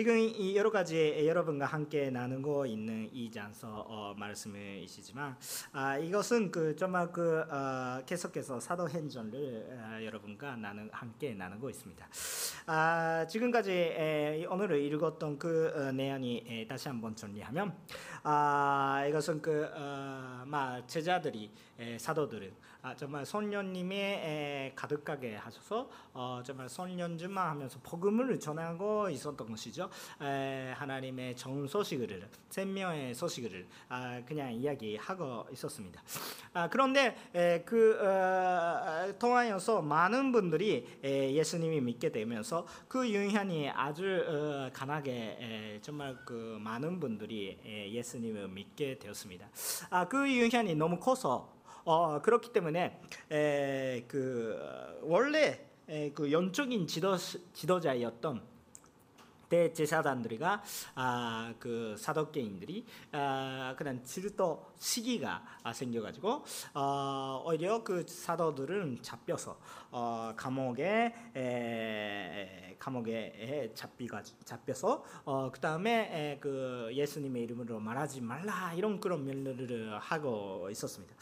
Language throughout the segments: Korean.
지금 이 여러 가지 여러분과 함께 나누고 있는 이 장서 어, 말씀이시지만 아, 이것은 그 정말 그 어, 계속해서 사도행전을 어, 여러분과 나누 함께 나누고 있습니다. 아, 지금까지 에, 오늘 읽었던 그 어, 내용이 에, 다시 한번 정리하면 아, 이것은 그 어, 막 제자들이 에, 사도들은 아, 정말 선녀님의 가득하게 하셔서 어, 정말 선년주만 하면서 복음을 전하고 있었던 것이죠. 에, 하나님의 정 소식을 생명의 소식을 아, 그냥 이야기하고 있었습니다. 아, 그런데 에, 그 어, 통하여서 많은 분들이 에, 예수님이 믿게 되면서 그 유현이 아주 어, 강하게 에, 정말 그 많은 분들이 에, 예수님을 믿게 되었습니다. 아, 그 유현이 너무 커서 어, 그렇기 때문에 에, 그 원래 에, 그 영적인 지도 지도자였던 대제사장들이가 아, 그 사도계인들이 아, 그런 질도 시기가 생겨가지고 어, 오히려 그 사도들은 잡혀서 어, 감옥에 에, 감옥에 잡히가 잡혀서 어, 그 다음에 그 예수님의 이름으로 말하지 말라 이런 그런 면류를 하고 있었습니다.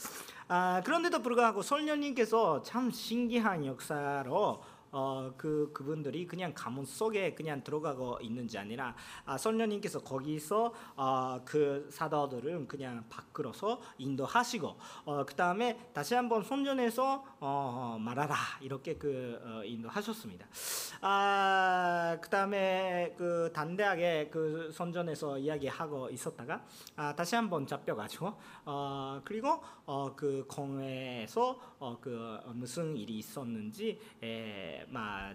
아, 그런데도 불구하고 설녀님께서 참 신기한 역사로 어, 그 그분들이 그냥 가문 속에 그냥 들어가고 있는지 아니라 아, 선녀님께서 거기서 어, 그 사도들은 그냥 밖으로서 인도하시고 어, 그 다음에 다시 한번 손전해서 어, 말하라 이렇게 그 어, 인도하셨습니다. 아, 그 다음에 그 단대하게 그 선전에서 이야기하고 있었다가 아, 다시 한번 잡혀가지고 어, 그리고 어, 그 공회에서 어, 그 무슨 일이 있었는지 에, 마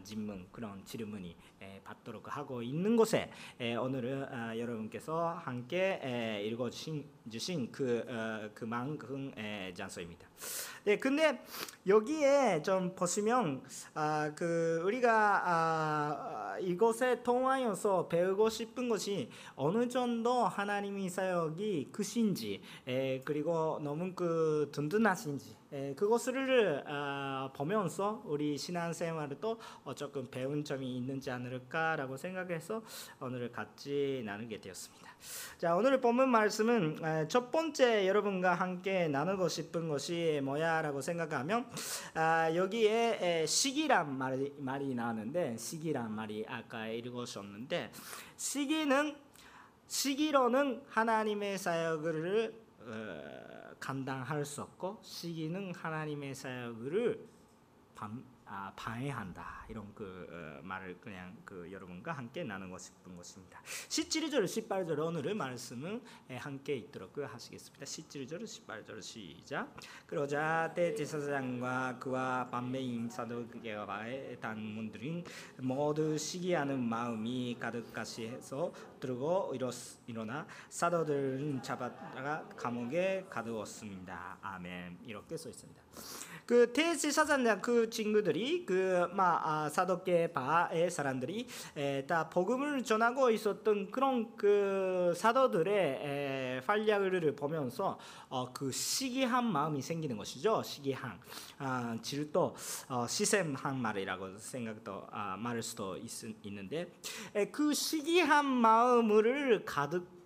질문 그런 질문이 받도록 하고 있는 곳에 오늘은 아, 여러분께서 함께 읽어주신 주신 그 어, 그만큼 장소입니다. 네, 근데 여기에 좀 보시면 아, 그 우리가 아, 이곳에 통하여서 배우고 싶은 것이 어느 정도 하나님의 사역이 크신지 에, 그리고 너무 그 든든하신지 에, 그것을 아, 보면서 우리 신앙생활을 또 조금 배운 점이 있는지 않을까라고 생각해서 오늘 같이 나누게 되었습니다. 자 오늘 본문 말씀은 첫 번째 여러분과 함께 나누고 싶은 것이 뭐야라고 생각하면 아, 여기에 시기란 말이, 말이 나왔는데 시기란 말이 아까 읽으셨는데 시기는 시기로는 하나님의 사역을 어, 감당할 수 없고 시기는 하나님의 사역을 방해한다 이런 그 어, 말을 그냥 그 여러분과 함께 나누고 싶은 것입니다. 17절 18절 오늘의 말씀은 함께 있도록 하시겠습니다. 17절 18절 시작. 그러자 대제사장과 그와 반매인 사도계와의 단문들은 모두 시기하는 마음이 가득하시 해서 들고 일어나 사도들은 잡았다가 감옥에 가두었습니다. 아멘. 이렇게 써 있습니다. 그 대제사장 그 친구들이 그막 아, 사도계 바의 사람들이 에, 다 복음을 전하고 있었던 그런 그 사도들의 에, 활약을 보면서 어, 그 시기한 마음이 생기는 것이죠. 시기한 아, 질도 어, 시샘한 말이라고 생각도 아, 말할 수도 있, 있는데 에, 그 시기한 마음을 가득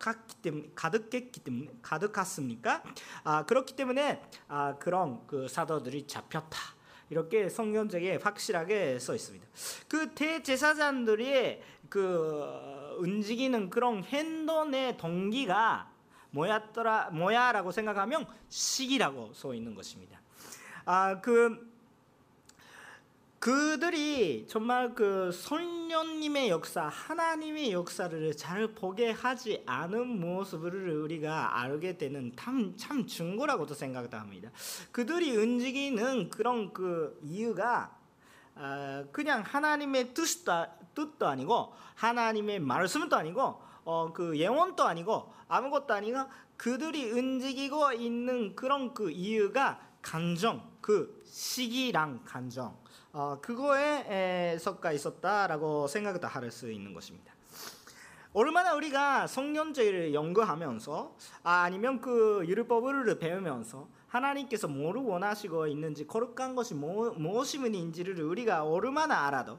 가득했기 때문에 가득했기 때문에 가득했습니까? 아 그렇기 때문에 아 그런 그 사도들이 잡혔다. 이렇게 성경책에 확실하게 써 있습니다. 그 대제사장들이 그 움직이는 그런 행동의 동기가 뭐였더라 뭐야라고 생각하면 시기라고 써 있는 것입니다. 아 그 그들이 정말 그 성령님의 역사, 하나님의 역사를 잘 보게 하지 않은 모습을 우리가 알게 되는 참, 참 증거라고도 생각합니다. 그들이 움직이는 그런 그 이유가 어, 그냥 하나님의 뜻도, 뜻도 아니고 하나님의 말씀도 아니고 어, 그 예언도 아니고 아무것도 아니고 그들이 움직이고 있는 그런 그 이유가 감정, 그 시기랑 감정. 어, 그거에 섞여 있었다라고 생각도 할 수 있는 것입니다. 얼마나 우리가 성경제를 연구하면서 아, 아니면 그 율법을 배우면서 하나님께서 뭐를 원하시고 있는지 거룩한 것이 뭐, 무엇인지를 우리가 얼마나 알아도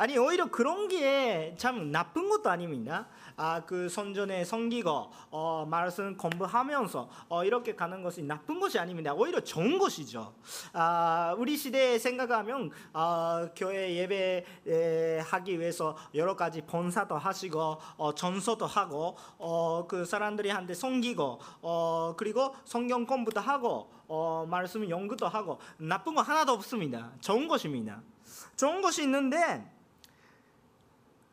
아니 오히려 그런 게 참 나쁜 것도 아닙니다. 아 그 선전에 섬기고 어, 말씀 공부하면서 어, 이렇게 가는 것이 나쁜 것이 아닙니다. 오히려 좋은 것이죠. 아 우리 시대에 생각하면 아, 교회 예배 에, 하기 위해서 여러 가지 본사도 하시고 어, 전서도 하고 어, 그 사람들이 한테 섬기고 어, 그리고 성경 공부도 하고 어, 말씀 연구도 하고 나쁜 거 하나도 없습니다. 좋은 것입니다. 좋은 것이 있는데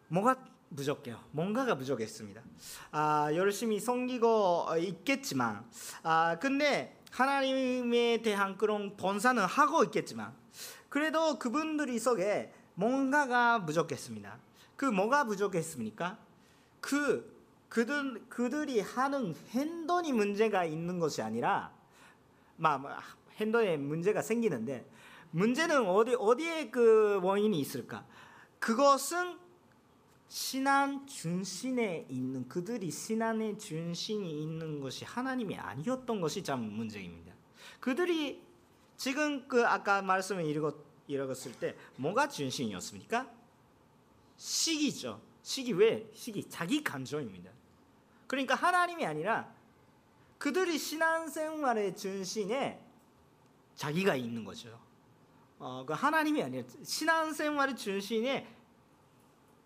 뭐가 부족해요. 뭔가가 부족했습니다. 아, 열심히 섬기고 있겠지만, 아, 근데 하나님에 대한 그런 본사는 하고 있겠지만, 그래도 그분들이 속에 뭔가가 부족했습니다. 그 뭐가 부족했습니까? 그 그들 그들이 하는 행동이 문제가 있는 것이 아니라, 막 행동에 문제가 생기는데 문제는 어디 어디에 그 원인이 있을까? 그것은 신앙 중심에 있는 그들이 신앙의 중심이 있는 것이 하나님이 아니었던 것이 참 문제입니다. 그들이 지금 그 아까 말씀을 읽었, 읽었을 때 뭐가 중심이었습니까? 시기죠. 시기 왜? 시기 자기 감정입니다. 그러니까 하나님이 아니라 그들이 신앙생활의 중심에 자기가 있는 거죠. 어, 그 하나님이 아니라 신앙생활의 중심에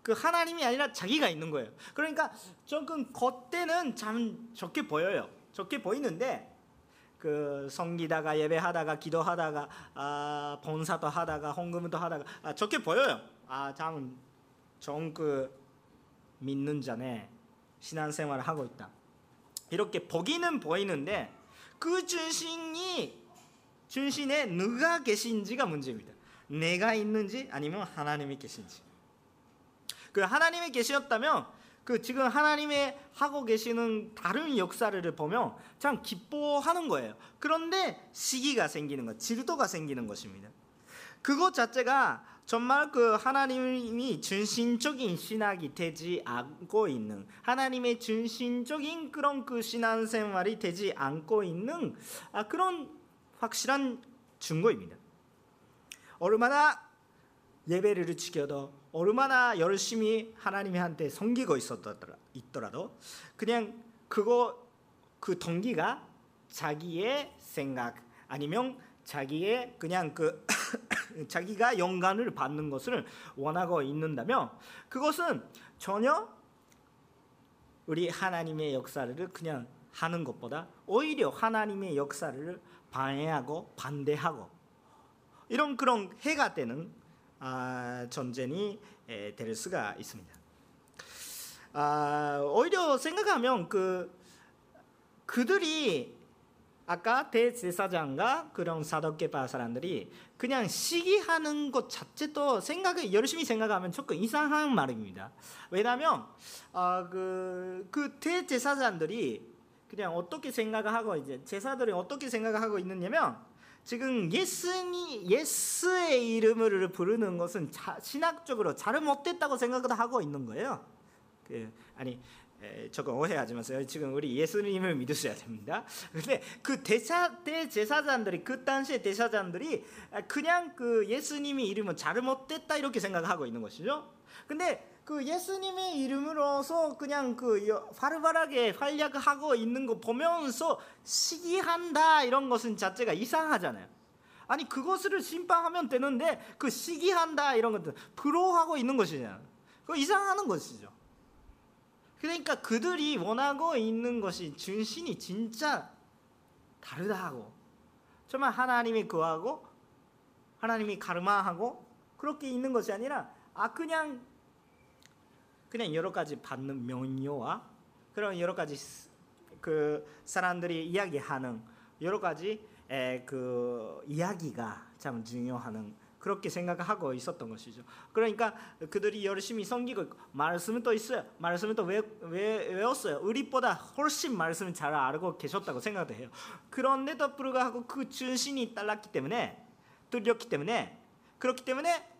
그 하나님이 아니라 자기가 있는 거예요. 그러니까 조금 겉에는 참 좋게 보여요. 좋게 보이는데 그 성기다가 예배하다가 기도하다가 아, 본사도 하다가 헌금도 하다가 아, 좋게 보여요. 아참 좋은 그 믿는 자네 신앙생활을 하고 있다. 이렇게 보기는 보이는데 그 중심이 중심에 누가 계신지가 문제입니다. 내가 있는지 아니면 하나님이 계신지. 그 하나님이 계셨다면 그 지금 하나님의 하고 계시는 다른 역사를 보면 참 기뻐하는 거예요. 그런데 시기가 생기는 것, 질도가 생기는 것입니다. 그것 자체가 정말 그 하나님이 중심적인 신학이 되지 않고 있는 하나님의 중심적인 그런 그 신앙생활이 되지 않고 있는 아, 그런 확실한 증거입니다. 얼마나 예배를 지켜도 얼마나 열심히 하나님한테 섬기고 있었더라도 그냥 그거 그 동기가 자기의 생각 아니면 자기의 그냥 그 자기가 영감을 받는 것을 원하고 있는다면 그것은 전혀 우리 하나님의 역사를 그냥 하는 것보다 오히려 하나님의 역사를 방해하고 반대하고 이런 그런 해가 되는 아, 전쟁이 될 수가 있습니다. 아, 오히려 생각하면 그 그들이 아까 대제사장과 그런 사도계파 사람들이 그냥 시기하는 것 자체도 생각을 열심히 생각하면 조금 이상한 말입니다. 왜냐하면 어, 그, 그 대제사장들이 그냥 어떻게 생각하고 이제 제사들이 어떻게 생각하고 있느냐면 지금 예수니 예수의 이름을 부르는 것은 자, 신학적으로 잘못됐다고 생각을 하고 있는 거예요. 그 아니 에, 조금 오해하지 마세요. 지금 우리 예수님을 믿으셔야 됩니다. 근데 그 대사 대제사장들이 그 당시에 대사장들이 그냥 그 예수님의 이름은 잘못됐다 이렇게 생각하고 있는 것이죠. 근데 그 예수님의 이름으로서 그냥 그 활발하게 활약하고 있는 거 보면서 시기한다 이런 것은 자체가 이상하잖아요. 아니 그것을 심판하면 되는데 그 시기한다 이런 것들 부러워하고 있는 것이잖아요. 그 이상하는 것이죠. 그러니까 그들이 원하고 있는 것이 중심이 진짜 다르다고 정말 하나님이 구하고 하나님이 가르마하고 그렇게 있는 것이 아니라 아 그냥 그냥 여러 가지 받는 명료와 그런 여러 가지 그 사람들이 이야기하는 여러 가지 그 이야기가 참 중요하는 그렇게 생각하고 있었던 것이죠. 그러니까 그들이 열심히 섬기고 말씀은 또 있어요. 말씀은 또 외웠어요. 우리보다 훨씬 말씀을 잘 알고 계셨다고 생각도 해요. 그런데도 불구하고 그 중심이 달랐기 때문에 뚫렸기 때문에 그렇기 때문에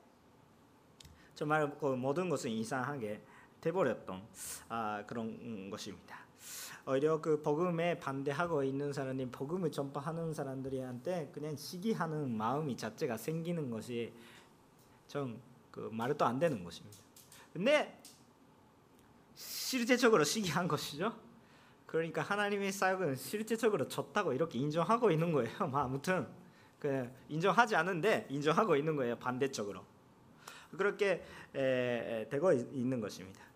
정말 그 모든 것은 이상하게 돼버렸던 아, 그런 것입니다. 오히려 그 복음에 반대하고 있는 사람이 복음을 전파하는 사람들한테 그냥 시기하는 마음이 자체가 생기는 것이 좀그 말도 안 되는 것입니다. 근데 실제적으로 시기한 것이죠. 그러니까 하나님의 사역은 실제적으로 졌다고 이렇게 인정하고 있는 거예요. 뭐 아무튼 그 인정하지 않은데 인정하고 있는 거예요. 반대쪽으로 그렇게 되고 있는 것입니다.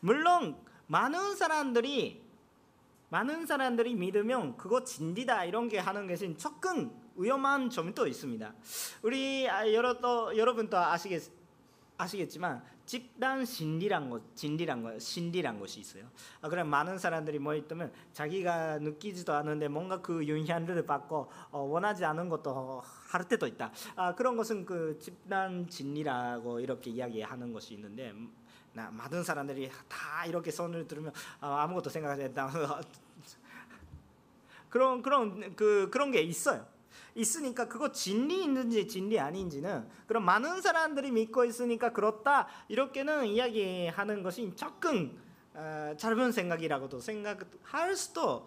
물론 많은 사람들이 많은 사람들이 믿으면 그거 진리다 이런 게 하는 것은 조금 위험한 점이 또 있습니다. 우리 아, 여러 또 여러분도 아시겠 아시겠지만 집단 진리란 것, 진리란 것, 신리란 것이 있어요. 아, 그럼 많은 사람들이 뭐 있다면 자기가 느끼지도 않은데 뭔가 그 영향을 받고 어, 원하지 않은 것도 할 때도 있다. 아, 그런 것은 그 집단 진리라고 이렇게 이야기하는 것이 있는데 나 많은 사람들이 다 이렇게 손을 들으면 아, 아무것도 생각하지 않다. 그런 그런 그 그런 게 있어요. 있으니까 그거 진리 있는지 진리 아닌지는 그럼 많은 사람들이 믿고 있으니까 그렇다 이렇게는 이야기하는 것이 조금 어, 짧은 생각이라고도 생각할 수도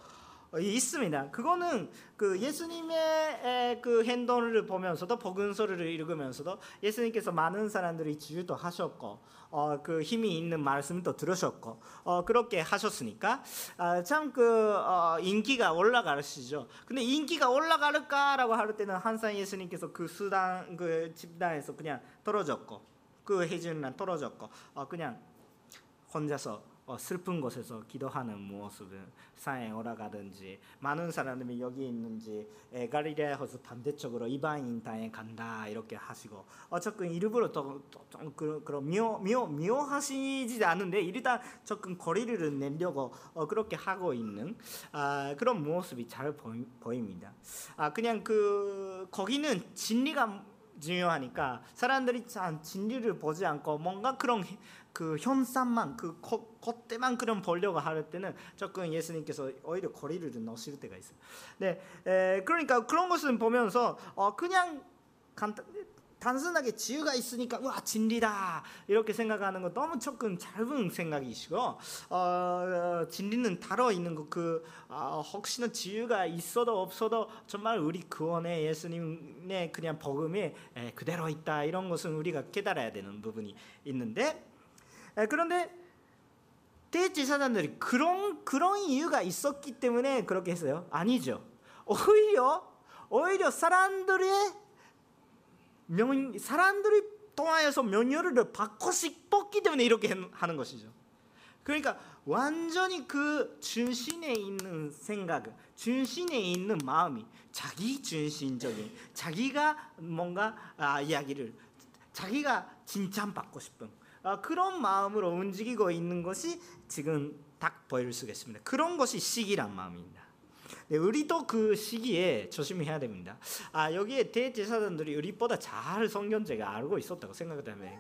있습니다. 그거는 그 예수님의 그 행동을 보면서도 복음서를 읽으면서도 예수님께서 많은 사람들이 지유도 하셨고 어, 그 힘이 있는 말씀도 들으셨고 어, 그렇게 하셨으니까 아, 참그 어, 인기가 올라가시죠. 근데 인기가 올라갈까라고 할 때는 항상 예수님께서 그 수단 그 집단에서 그냥 떨어졌고 그 해주는 떨어졌고 어, 그냥 혼자서 어, 슬픈 곳에서 기도하는 모습은 산에 올라가든지 많은 사람들이 여기 있는지 가리레아에서 반대쪽으로 이방인 땅에 간다 이렇게 하시고 어쨌든 일부러 또좀 그런 묘, 묘, 묘하시지 않은데 일단 조금 거리를 내려고 어, 그렇게 하고 있는 아, 그런 모습이 잘 보이, 보입니다. 아, 그냥 그 거기는 진리가 중요하니까 사람들이 참 진리를 보지 않고 뭔가 그런 그 현상만 그 겉대만 그런 보려고 할 때는 조금 예수님께서 오히려 거리를 넣으실 때가 있어요. 네, 에, 그러니까 그런 것을 보면서 어, 그냥 간단 단순하게 지유가 있으니까 와 진리다 이렇게 생각하는 거 너무 조금 짧은 생각이시고 어, 진리는 다뤄 있는 거그 어, 혹시나 지유가 있어도 없어도 정말 우리 구원의 예수님의 그냥 복음이 그대로 있다 이런 것은 우리가 깨달아야 되는 부분이 있는데 그런데 대제사장들이 그런 그런 이유가 있었기 때문에 그렇게 했어요. 아니죠. 오히려 오히려 사람들의 명 사람들이 통하여서 명예를 받고 싶었기 때문에 이렇게 하는 것이죠. 그러니까 완전히 그 중심에 있는 생각, 중심에 있는 마음이 자기 중심적인 자기가 뭔가 아, 이야기를 자기가 칭찬받고 싶은 아, 그런 마음으로 움직이고 있는 것이 지금 수가 있습니다. 그런 것이 시기란 마음입니다. 네, 우리도 그 시기에 조심해야 됩니다. 아 여기에 대제사장들이 우리보다 잘 성경제가 알고 있었다고 생각하면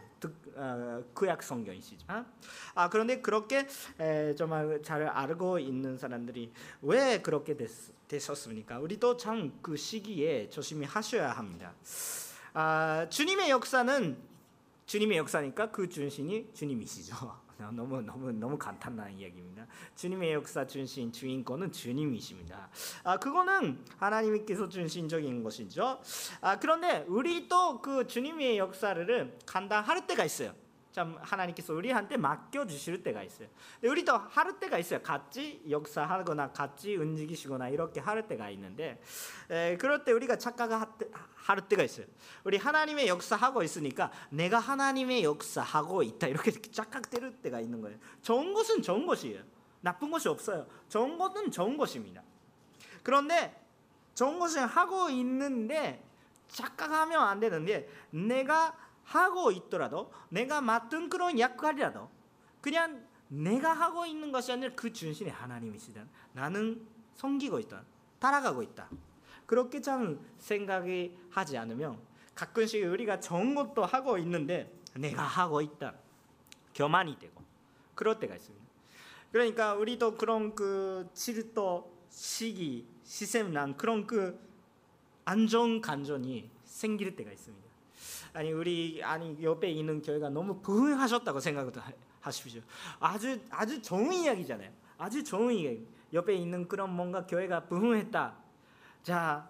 어, 구약 성경이시지만 아 그런데 그렇게 에, 정말 잘 알고 있는 사람들이 왜 그렇게 됐, 됐었습니까? 우리도 참 그 시기에 조심히 하셔야 합니다. 아 주님의 역사는 주님의 역사니까 그 중심이 주님이시죠. 너무 너무 너무 간단한 이야기입니다. 주님의 역사 중심 주인공은 주님이십니다. 아 그거는 하나님께서 중심적인 것이죠. 아 그런데 우리 또 그 주님의 역사를 감당할 때가 있어요. 참 하나님께서 우리한테 맡겨 주실 때가 있어요. 우리도 할 때가 있어요. 같이 역사하거나 같이 움직이시거나 이렇게 할 때가 있는데 에, 그럴 때 우리가 할 때가 있어요. 우리 하나님의 역사하고 있으니까 내가 하나님의 역사하고 있다 이렇게 착각될 때가 있는 거예요. 좋은 것은 좋은 것이에요. 나쁜 것이 없어요. 좋은 것은 좋은 것입니다. 그런데 좋은 것을 하고 있는데 착각하면 안 되는데 내가 하고 있더라도 내가 맡은 그런 역할이라도 그냥 내가 하고 있는 것이 아니라 그 중심이 하나님이시다. 나는 섬기고 있다. 따라가고 있다. 그렇게 참 생각이 하지 않으면 가끔씩 우리가 좋은 것도 하고 있는데 내가 하고 있다. 교만이 되고 그럴 때가 있습니다. 그러니까 우리도 그런 그 질도 시기 시샘난 그런 그 안정 간전이 생길 때가 있습니다. 아니 우리 아니 옆에 있는 교회가 너무 부흥하셨다고 생각도 하십시오. 아주 아주 좋은 이야기잖아요. 아주 좋은 이야기. 옆에 있는 그런 뭔가 교회가 부흥했다. 자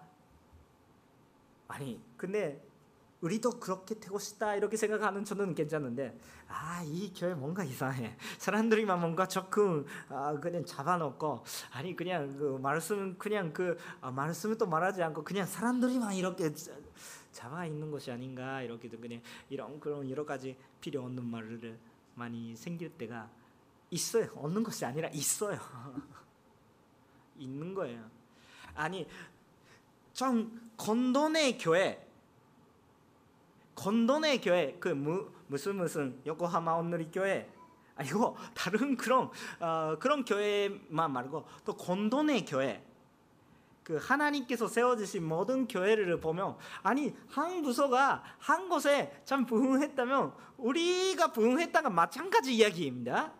아니 근데 우리도 그렇게 되고 싶다 이렇게 생각하는 저는 괜찮은데 아 이 교회 뭔가 이상해 사람들이만 뭔가 적금 아, 그냥 잡아놓고 아니 그냥 그 말씀 그냥 그 아, 말씀을 또 말하지 않고 그냥 사람들이만 이렇게 잡아 있는 것이 아닌가 이렇게 그냥 이런 그런 여러 가지 필요 없는 말을 많이 생길 때가 있어요. 없는 것이 아니라 있어요. 있는 거예요. 아니 좀 건돈의 교회 건돈의 교회 그 무, 무슨 무슨 요코하마 온누리 교회 아니고 다른 그런 어, 그런 교회만 말고 또 건돈의 교회 그 하나님께서 세워주신 모든 교회를 보면 아니 한 부서가 한 곳에 참 부흥했다면 우리가 부흥했다가 마찬가지 이야기입니다.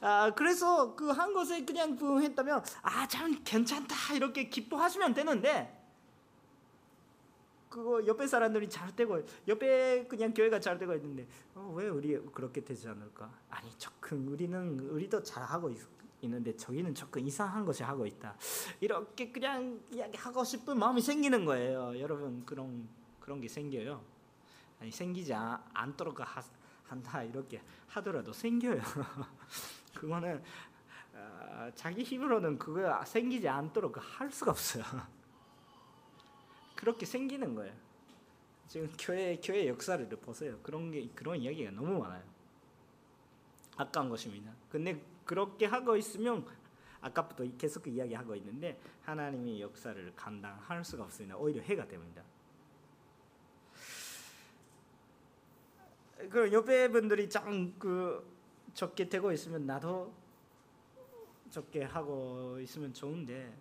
아 그래서 그 한 곳에 그냥 부흥했다면 아 참 괜찮다 이렇게 기뻐하시면 되는데 그거 옆에 사람들이 잘 되고 옆에 그냥 교회가 잘 되고 있는데 어, 왜 우리 그렇게 되지 않을까? 아니 조금 우리는 우리도 잘 하고 있, 있는데 저기는 조금 이상한 것이 하고 있다. 이렇게 그냥 이야기하고 싶은 마음이 생기는 거예요. 여러분 그런 그런 게 생겨요. 아니 생기지 않도록 하, 한다 이렇게 하더라도 생겨요. 그거는 어, 자기 힘으로는 그거 생기지 않도록 할 수가 없어요. 그렇게 생기는 거예요. 지금 교회 교회 역사를 보세요. 그런 게 그런 이야기가 너무 많아요. 아까운 것입니다. 근데 그렇게 하고 있으면 아까부터 계속 이야기하고 있는데 하나님의 역사를 감당할 수가 없습니다. 오히려 해가 됩니다. 그 옆에 분들이 좀그 적게 되고 있으면 나도 적게 하고 있으면 좋은데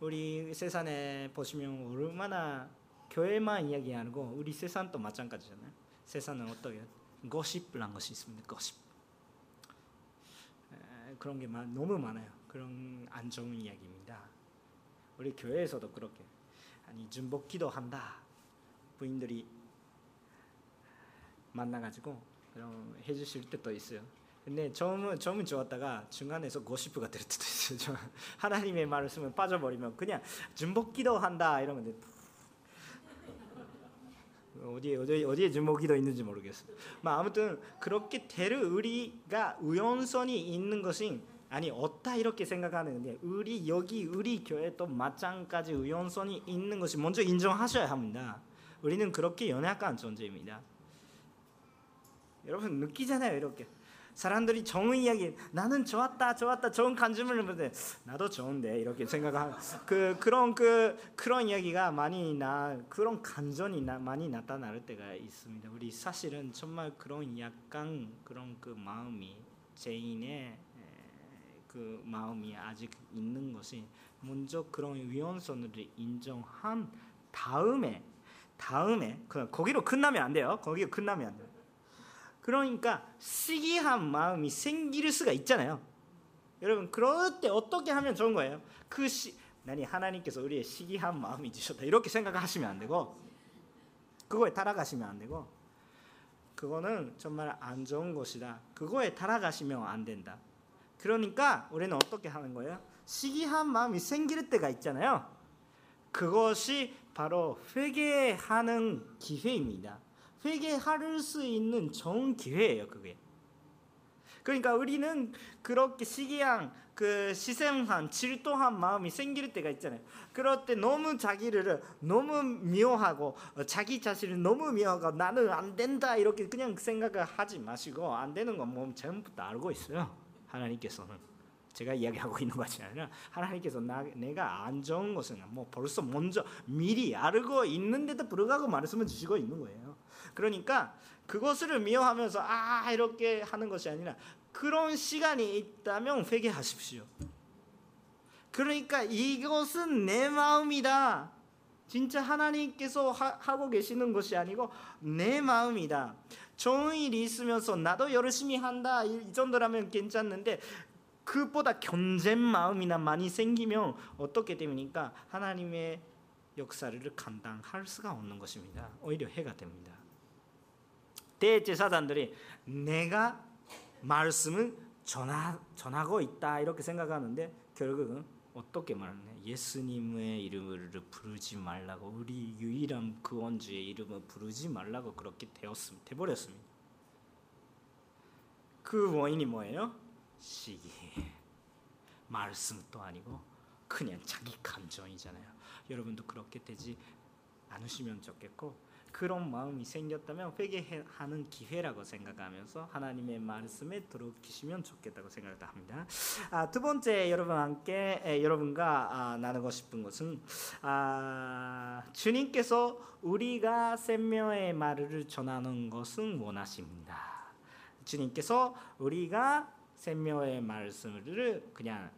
우리 세상에 보시면 얼마나 교회만 이야기 하고 우리 세상도 마찬가지잖아요. 세상은 어떻게 고십이란 것이 있습니다. 고십. 그런 게 너무 많아요. 그런 안 좋은 이야기입니다. 우리 교회에서도 그렇게 아니 중복 기도한다. 부인들이 만나가지고 해주실 때도 있어요. 근데 처음은 처음은 좋았다가 중간에서 고시프가 될 때도 있어요. 하나님의 말씀을 빠져버리면 그냥 중복 기도한다 이러면 어디에 어디에 어디에 중복 기도 있는지 모르겠어요. 뭐 아무튼 그렇게 될 우리가 우연성이 있는 것이 아니 어따 이렇게 생각하는데 우리 여기 우리 교회도 마찬가지 우연성이 있는 것이 먼저 인정하셔야 합니다. 우리는 그렇게 연약한 존재입니다. 여러분 느끼잖아요 이렇게 사람들이 좋은 이야기 나는 좋았다 좋았다 좋은 간증을 하는데 나도 좋은데 이렇게 생각하는 그 그런 그 그런 이야기가 많이 나 그런 감정이 나, 많이 나타날 때가 있습니다. 우리 사실은 정말 그런 약간 그런 그 마음이 죄인의 그 마음이 아직 있는 것이 먼저 그런 위헌성을 인정한 다음에 다음에 그 거기로 끝나면 안 돼요. 거기로 끝나면 안 돼요. 그러니까 시기한 마음이 생길 수가 있잖아요. 여러분 그럴 때 어떻게 하면 좋은 거예요? 그 시, 아니 하나님께서 우리의 시기한 마음이 주셨다 이렇게 생각하시면 안 되고 그거에 따라가시면 안 되고 그거는 정말 안 좋은 것이다. 그거에 따라가시면 안 된다. 그러니까 우리는 어떻게 하는 거예요? 시기한 마음이 생길 때가 있잖아요. 그것이 바로 회개하는 기회입니다. 회개할 수 있는 좋은 기회예요, 그게. 그러니까 우리는 그렇게 시기한 그 시샘한 질투한 마음이 생길 때가 있잖아요. 그럴 때 너무 자기를 너무 미워하고 자기 자신을 너무 미워하고 나는 안 된다 이렇게 그냥 생각을 하지 마시고 안 되는 건 뭐 전부 다 알고 있어요. 하나님께서는 제가 이야기하고 있는 것이 아니라 하나님께서 나, 내가 안 좋은 것은 뭐 벌써 먼저 미리 알고 있는데도 불구하고 말씀을 주시고 있는 거예요. 그러니까 그것을 미워하면서 아 이렇게 하는 것이 아니라 그런 시간이 있다면 회개하십시오. 그러니까 이것은 내 마음이다. 진짜 하나님께서 하, 고 계시는 것이 아니고 내 마음이다. 좋은 일이 있으면서 나도 열심히 한다 이 정도라면 괜찮는데 그보다 견제 마음이나 많이 생기면 어떻게 됩니까? 하나님의 역사를 감당할 수가 없는 것입니다. 오히려 해가 됩니다. 대제사장들이 내가 말씀을 전하, 전하고 있다 이렇게 생각하는데 결국은 어떻게 말하냐? 예수님의 이름을 부르지 말라고 우리 유일한 구원주의 이름을 부르지 말라고 그렇게 되었습니다. 돼버렸습니다. 그 원인이 뭐예요? 시기. 말씀도 아니고 그냥 자기 감정이잖아요. 여러분도 그렇게 되지 않으시면 좋겠고 그런 마음이 생겼다면 회개하는 기회라고 생각하면서 하나님의 말씀에 들어키시면 좋겠다고 생각합니다. 아, 두 번째 여러분 함께 에, 여러분과 아, 나누고 싶은 것은 아, 주님께서 우리가 생명의 말을 전하는 것은 원하십니다. 주님께서 우리가 생명의 말씀을 그냥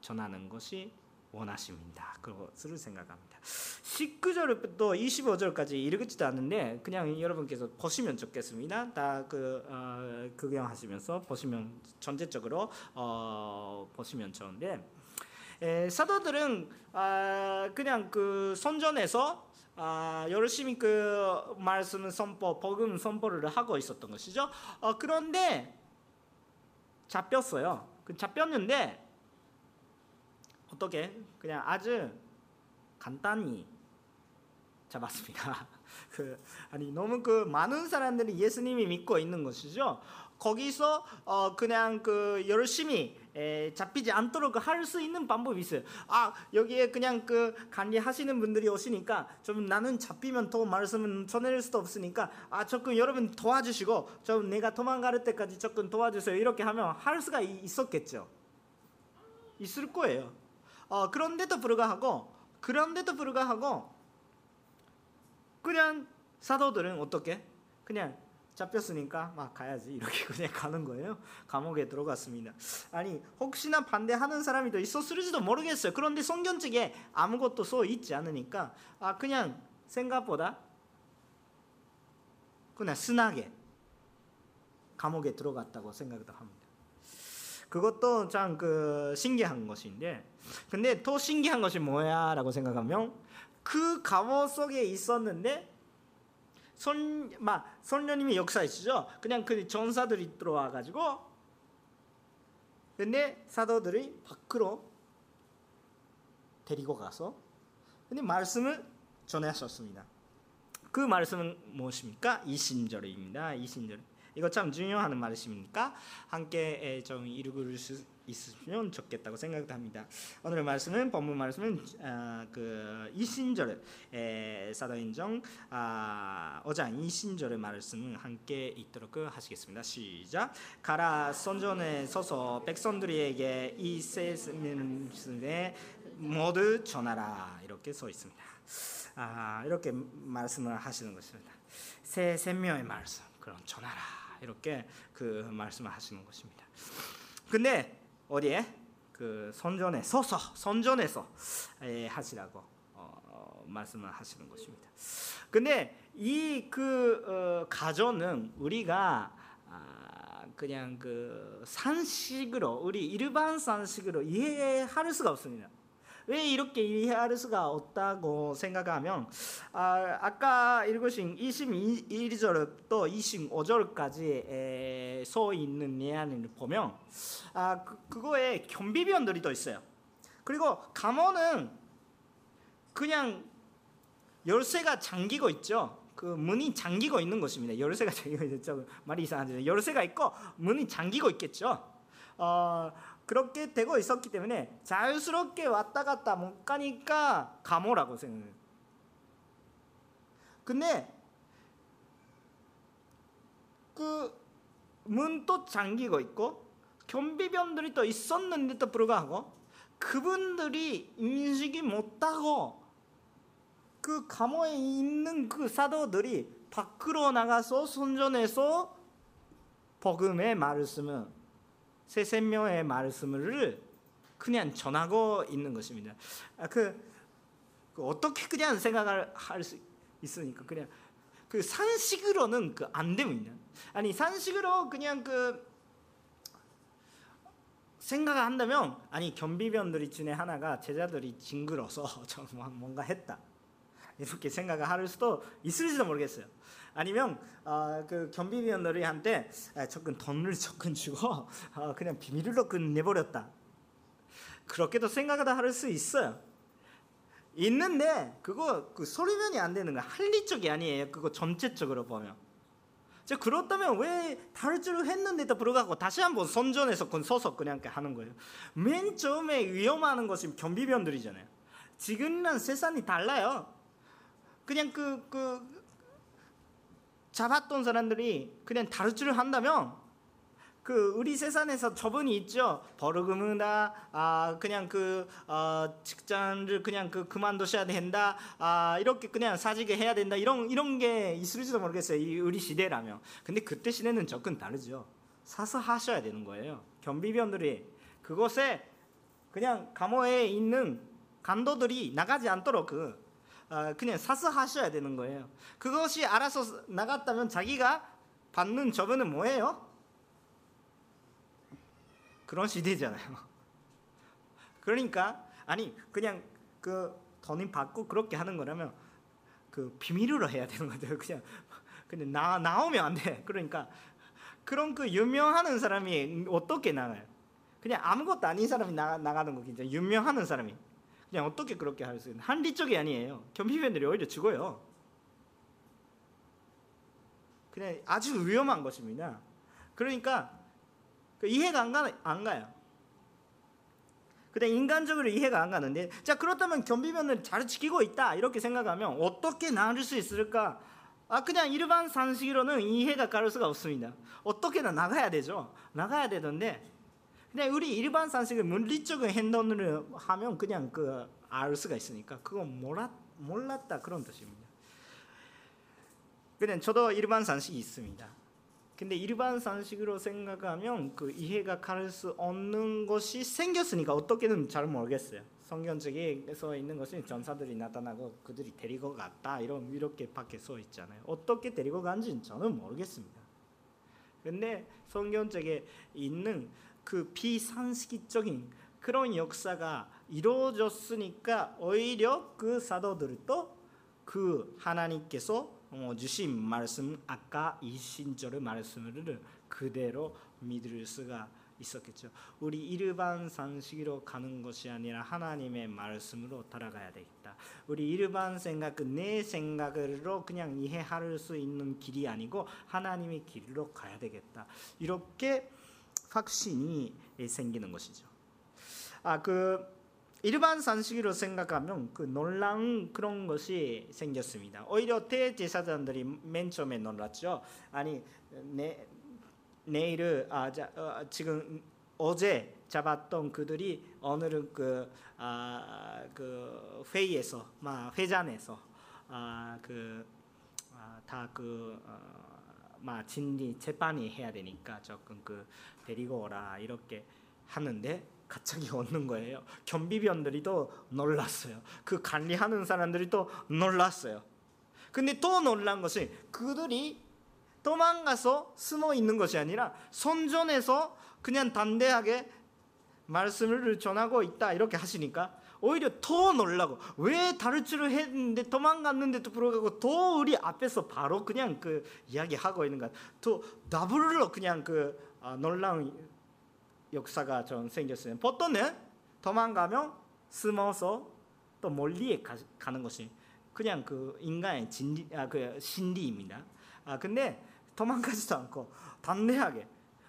전하는 것이 원하십니다. 그것을 생각합니다. 19절부터 25절까지 읽지도 않는데 그냥 여러분께서 보시면 좋겠습니다. 다그 어, 구경하시면서 보시면 전체적으로 어, 보시면 좋은데 에, 사도들은 아, 그냥 그 선전에서 아, 열심히 그 말씀 선포, 복음 선포를 하고 있었던 것이죠. 어, 그런데 잡혔어요. 그 잡혔는데 어떻게 그냥 아주 간단히 잡았습니다. 그 아니 너무 그 많은 사람들이 예수님이 믿고 있는 것이죠. 거기서 어 그냥 그 열심히 에, 잡히지 않도록 할 수 있는 방법이 있어요. 아 여기에 그냥 그 관리하시는 분들이 오시니까 좀 나는 잡히면 더 말씀을 전할 수도 없으니까 아 조금 여러분 도와주시고 좀 내가 도망갈 때까지 조금 도와주세요. 이렇게 하면 할 수가 있었겠죠. 있을 거예요. 어, 그런데도 불구하고 그런데도 불구하고 그냥 사도들은 어떻게 그냥 잡혔으니까 막 가야지 이렇게 그냥 가는 거예요. 감옥에 들어갔습니다. 아니 혹시나 반대하는 사람이 더 있었을지도 모르겠어요. 그런데 성경책에 아무것도 써 있지 않으니까 아 그냥 생각보다 그냥 순하게 감옥에 들어갔다고 생각도 합니다. 그것도 참 그 신기한 것인데 근데 더 신기한 것이 뭐야라고 생각하면 그 감옥 속에 있었는데 선, 막 선녀님의 역사이시죠. 그냥 그 전사들이 들어와 가지고 근데 사도들이 밖으로 데리고 가서 근데 말씀을 전하셨습니다. 그 말씀은 무엇입니까? 이신절입니다. 이신절. 이거 참 중요한 말씀이니까 함께 좀 읽을 수 있으면 좋겠다고 생각합니다. 오늘의 말씀은 본문 말씀은 아, 그 이신절 사도행정 아, 5장 이신절의 말씀을 함께 읽도록 하시겠습니다. 시작. 가라 선전에 서서 백성들에게 이 세상에 모두 전하라 이렇게 써 있습니다. 아, 이렇게 말씀을 하시는 것입니다. 새 생명의 말씀 그럼 전하라. 이렇게 그 말씀을 하시는 것입니다. 근데 어디에 그 선전에 서서 선전에서 예, 하시라고 어, 말씀을 하시는 것입니다. 근데 이 그 어, 가정은 우리가 아, 그냥 그 산식으로 우리 일반 산식으로 이해할 수가 없습니다. 왜 이렇게 이해할 수가 없다고 생각하면 아, 아까 읽으신 21절부터 25절까지 써 있는 내용을 보면 아, 그, 그거에 경비변들이 더 있어요. 그리고 감원은 그냥 열쇠가 잠기고 있죠. 그 문이 잠기고 있는 것입니다. 열쇠가 잠기고 있죠. 말이 이상하죠. 열쇠가 있고 문이 잠기고 있겠죠. 어, 그렇게 되고 있었기 때문에 자유스럽게 왔다 갔다 못 가니까 감호라고 생각해요. 근데 그 문도 잠기고 있고 경비병들이 또 있었는데도 불구하고 그분들이 인식이 못하고 그 감옥에 있는 그 사도들이 밖으로 나가서 선전해서 복음의 말씀을 새 생명의 말씀을 그냥 전하고 있는 것입니다. 아, 그, 그 어떻게 그냥 생각을 할 수 있으니까 그냥 그 산식으로는 그 안 됩니다. 아니 산식으로 그냥 그 생각을 한다면 아니 경비병들이 중에 하나가 제자들이 징그러서 뭔가 했다 이렇게 생각을 할 수도 있을지도 모르겠어요. 아니면 어, 그 경비위원들이 한테 조금 돈을 조금 주고 어, 그냥 비밀로 끝내버렸다. 그렇게도 생각을 할 수 있어요. 있는데 그거 그 소리면이 안 되는 거 할리 쪽이 아니에요. 그거 전체적으로 보면. 자 그렇다면 왜 다를 줄 했는데도 불구하고 다시 한번 선전해서 그 서서 그냥 하는 거예요. 맨 처음에 위험한 것이 경비병들이잖아요. 지금은 세상이 달라요. 그냥 그, 그 잡았던 사람들이 그냥 줄 한다면 그 우리 세상에서 저분이 있죠. 버르금이다. 아 그냥 그 어, 직장을 그냥 그 그만두셔야 된다. 아 이렇게 그냥 사직을 해야 된다. 이런 이런 게 있을지도 모르겠어요. 이 우리 시대라면. 근데 그때 시대는 조금 다르죠. 사서 하셔야 되는 거예요. 경비병들이 그곳에 그냥 감옥에 있는 간도들이 나가지 않도록 그 아, 그냥 사서 하셔야 되는 거예요. 그것이 알아서 나갔다면 자기가 받는 저변은 뭐예요? 그런 시대잖아요. 그러니까 아니 그냥 그 돈이 받고 그렇게 하는 거라면 그 비밀로 해야 되는 거죠. 그냥 근데 나 나오면 안 돼. 그러니까 그런 그 유명하는 사람이 어떻게 나가요? 그냥 아무것도 아닌 사람이 나, 나가는 거 진짜 유명하는 사람이 그냥 어떻게 그렇게 할 수 있는 한리 쪽이 아니에요. 경비병들이 오히려 죽어요. 그냥 아주 위험한 것입니다. 그러니까 그 이해가 안, 가, 안 가요. 그냥 인간적으로 이해가 안 가는데 자 그렇다면 경비병을 잘 지키고 있다 이렇게 생각하면 어떻게 나을 수 있을까? 아 그냥 일반 상식으로는 이해가 갈 수가 없습니다. 어떻게나 나가야 되죠. 나가야 되던데 그냥 우리 일반 상식을 물리적인 행동을 하면 그냥 그 알 수가 있으니까 그건 몰랐 몰랐다 그런 뜻입니다. 그냥 저도 일반 상식이 있습니다. 근데 일반 상식으로 생각하면 그 이해가 갈 수 없는 것이 생겼으니까 어떻게는 잘 모르겠어요. 성경책에서 있는 것은 전사들이 나타나고 그들이 데리고 갔다 이런 이렇게 밖에 써 있잖아요. 어떻게 데리고 간지는 저는 모르겠습니다. 근데 성경책에 있는 그 비상식적인 그런 역사가 이루어졌으니까 오히려 그 사도들도 그 하나님께서 어, 주신 말씀 아까 이 신절의 말씀을 그대로 믿을 수가 있었겠죠. 우리 일반 상식으로 가는 것이 아니라 하나님의 말씀으로 따라가야 되겠다. 우리 일반 생각, 내 생각으로 그냥 이해할 수 있는 길이 아니고 하나님의 길로 가야 되겠다. 이렇게 확신이 생기는 것이죠. 아, 그 일반 상식으로 생각하면 그 놀라운 그런 것이 생겼습니다. 오히려 대제사장들이 맨 처음에 놀랐죠. 아니 내 내일을 아, 자, 어, 지금 어제 잡았던 그들이 오늘은 그, 아, 그 회의에서, 막 회장에서 아, 그, 아, 막 진리 재판이 해야 되니까 조금 그 데리고 오라 이렇게 하는데 갑자기 오는 거예요. 경비병들이 또 놀랐어요. 그 관리하는 사람들이 또 놀랐어요. 근데 또 놀란 것이 그들이 도망가서 숨어 있는 것이 아니라 선전해서 그냥 담대하게 말씀을 전하고 있다 이렇게 하시니까 오히려 더 놀라고 왜 다를 줄을 했는데 도망갔는데도 불구하고 더 우리 앞에서 바로 그냥 그 이야기하고 있는 거또 더블로 그냥 그 아, 놀라운 역사가 좀 생겼어요. 보통은 도망가면 숨어서 또 멀리에 가, 는 것이 그냥 그 인간의 진리, 아, 그 신리입니다. 아 근데 도망가지도 않고 담대하게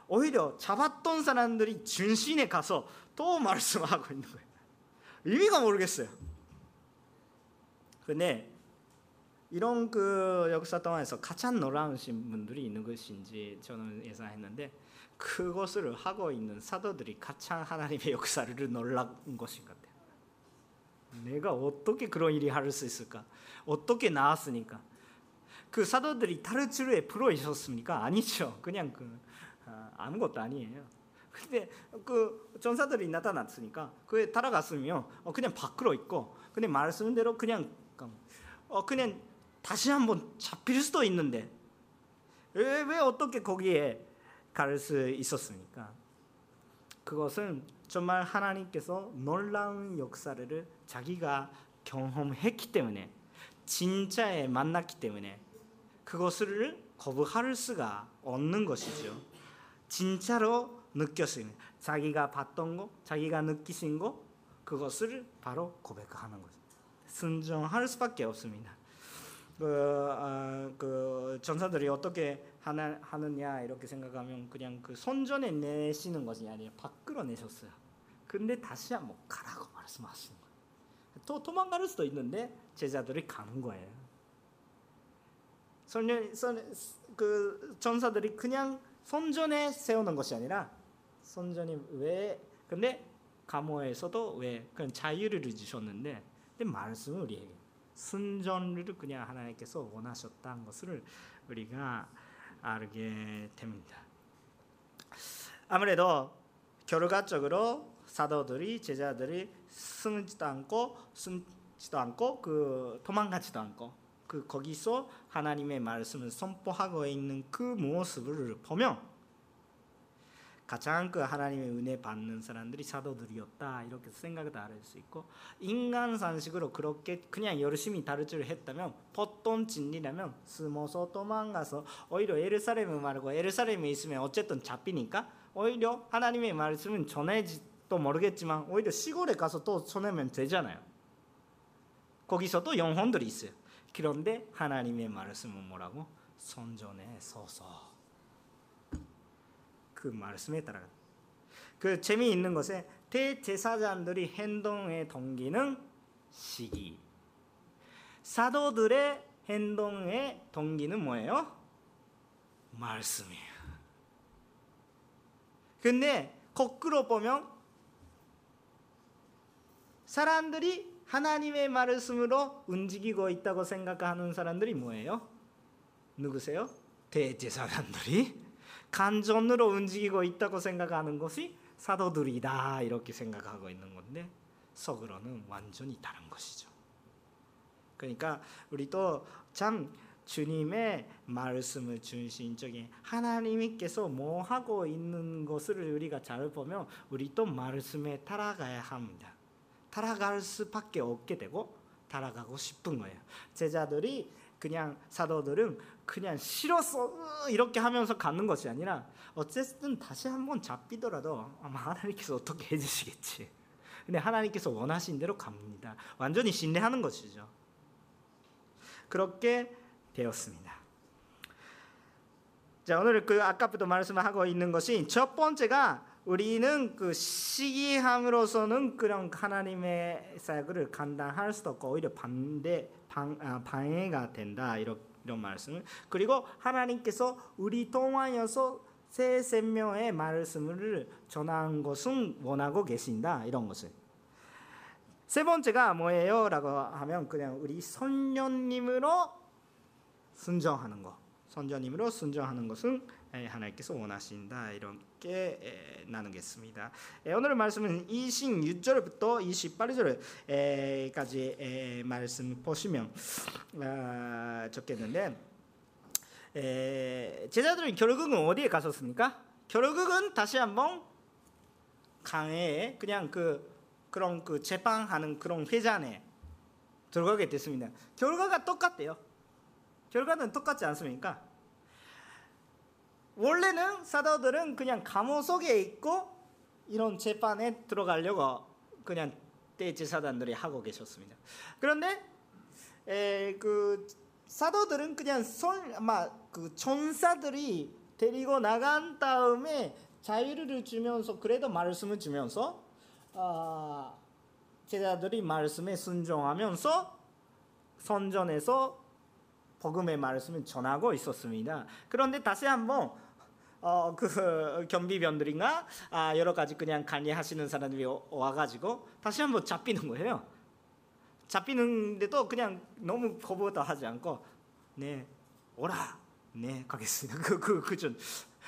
오히려 잡았던 사람들이 준신에 가서 또 말씀하고 있는 거예요. 의미가 모르겠어요. 근데 이런 그 역사 동안에서 가장 놀라우신 분들이 있는 것인지 저는 예상했는데 그것을 하고 있는 사도들이 가장 하나님의 역사를 놀란 것인 것 같아요. 내가 어떻게 그런 일이 할 수 있을까? 어떻게 나왔으니까? 그 사도들이 타르츠르에 불어 있었습니까? 아니죠. 그냥 그 아, 무것도 아니에요. 근데 그 전사들이 나타났으니까 그에 따라갔으면 어, 그냥 밖으로 있고 그냥 말씀대로 그냥 어 그냥 다시 한번 잡힐 수도 있는데 왜, 왜 어떻게 거기에 갈 수 있었습니까? 그것은 정말 하나님께서 놀라운 역사를 자기가 경험했기 때문에 진짜에 만났기 때문에 그것을 거부할 수가 없는 것이죠. 진짜로 느꼈습니다. 자기가 봤던 거, 자기가 느끼신 거 그것을 바로 고백하는 거죠. 순종할 수밖에 없습니다. 그, 어, 그 전사들이 어떻게 하나, 하느냐 이렇게 생각하면 그냥 그 손전에 내시는 것이 아니라 밖으로 내셨어요. 근데 다시 한번 가라고 말씀하시는 거예요. 또 도망갈 수도 있는데 제자들이 가는 거예요. 손전, 손, 그 전사들이 그냥 손전에 세우는 것이 아니라 손전이 왜 근데 감호에서도 왜 그냥 자유를 주셨는데 근데 말씀은 우리에게 순전을 그냥 하나님께서 원하셨다는 것을 우리가 알게 됩니다. 아무래도 결과적으로 사도들이 제자들이 숨지도 않고 숨지도 않고 그 도망가지도 않고 그 거기서 하나님의 말씀을 선포하고 있는 그 모습을 보면 가장 그 하나님의 은혜 받는 사람들이 사도들이었다 이렇게 생각을 할수 있고 인간 상식으로 그렇게 그냥 열심히 다루지를 했다면 보통 진리라면 숨어서 도망가서 오히려 에르사렘을 말고 에르사렘에 있으면 어쨌든 잡히니까 오히려 하나님의 말씀은 전해지도 모르겠지만 오히려 시골에 가서 또 전하면 되잖아요. 거기서도 영혼들이 있어요. 그런데 하나님의 말씀은 뭐라고? 선전에 서서 그 말씀에 따라 그 재미있는 것에 대제사장들이 행동의 동기는 시기 사도들의 행동의 동기는 뭐예요? 말씀이에요. 근데 거꾸로 보면 사람들이 하나님의 말씀으로 움직이고 있다고 생각하는 사람들이 뭐예요? 누구세요? 대제사장들이 간전으로 움직이고 있다고 생각하는 것이 사도들이다 이렇게 생각하고 있는 건데 속으로는 완전히 다른 것이죠. 그러니까 우리도 참 주님의 말씀을 중심적인 하나님께서 뭐 하고 있는 것을 우리가 잘 보면 우리도 말씀에 따라가야 합니다. 따라갈 수밖에 없게 되고 따라가고 싶은 거예요. 제자들이 그냥 사도들은 그냥 싫었어 이렇게 하면서 가는 것이 아니라 어쨌든 다시 한번 잡히더라도 아마 하나님께서 어떻게 해주시겠지. 근데 하나님께서 원하신 대로 갑니다. 완전히 신뢰하는 것이죠. 그렇게 되었습니다. 자 오늘 그 아까부터 말씀을 하고 있는 것이 첫 번째가 우리는 그 시기함으로서는 그런 하나님의 사역을 감당할 수도 없고 오히려 반대 방, 아, 방해가 된다 이런, 이런 말씀을 그리고 하나님께서 우리 통하여서 새 생명의 말씀을 전한 것은 원하고 계신다. 이런 것을. 세 번째가 뭐예요?라고 하면 그냥 우리 선녀님으로 순정하는 것 선녀님으로 순정하는 것은 하나님께서 원하신다 이렇게 나누겠습니다. 오늘 말씀은 26절부터 28절까지 말씀 보시면 아, 적겠는데 제자들은 결국은 어디에 갔었습니까? 결국은 다시 한번 강에 그냥 그 그런 그 재판하는 그런 회장에 들어가게 됐습니다. 결과가 똑같대요. 결과는 똑같지 않습니까? 원래는 사도들은 그냥 감옥 속에 있고 이런 재판에 들어가려고 그냥 대제사단들이 하고 계셨습니다. 그런데 에, 그 사도들은 그냥 선막그 전사들이 데리고 나간 다음에 자유를 주면서 그래도 말씀을 주면서 어, 제자들이 말씀에 순종하면서 선전에서 복음의 말씀을 전하고 있었습니다. 그런데 다시 한번 어, 그 경비병들인가 아, 여러 가지 그냥 관리하시는 사람들이 와가지고 다시 한번 잡히는 거예요. 잡히는데도 그냥 너무 거부도 하지 않고 네 오라 네 가겠습니다. 그그 그전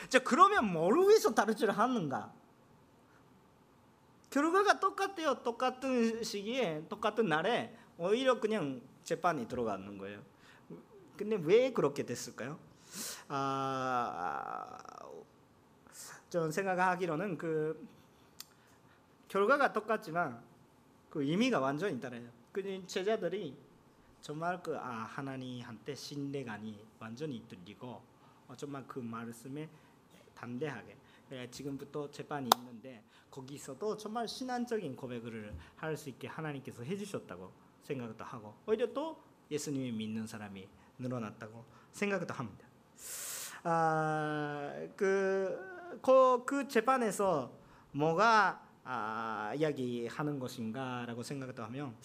자 그러면 뭘 위해서 다르지를 하는가? 결과가 똑같대요. 똑같은 시기에 똑같은 날에 오히려 그냥 재판이 들어가는 거예요. 근데 왜 그렇게 됐을까요? 아, 좀 생각하기로는 그 결과가 똑같지만 그 의미가 완전히 달라요. 그 제자들이 정말 그 아, 하나님한테 신뢰감이 완전히 들리고 어, 정말 그 말씀에 담대하게 예, 지금부터 재판이 있는데 거기서도 정말 신앙적인 고백을 할 수 있게 하나님께서 해주셨다고 생각도 하고 오히려 또 예수님이 믿는 사람이 늘어났다고 생각도 합니다. 아 그 그, 그 재판에서 뭐가 아, 이야기하는 것인가라고 생각도 하면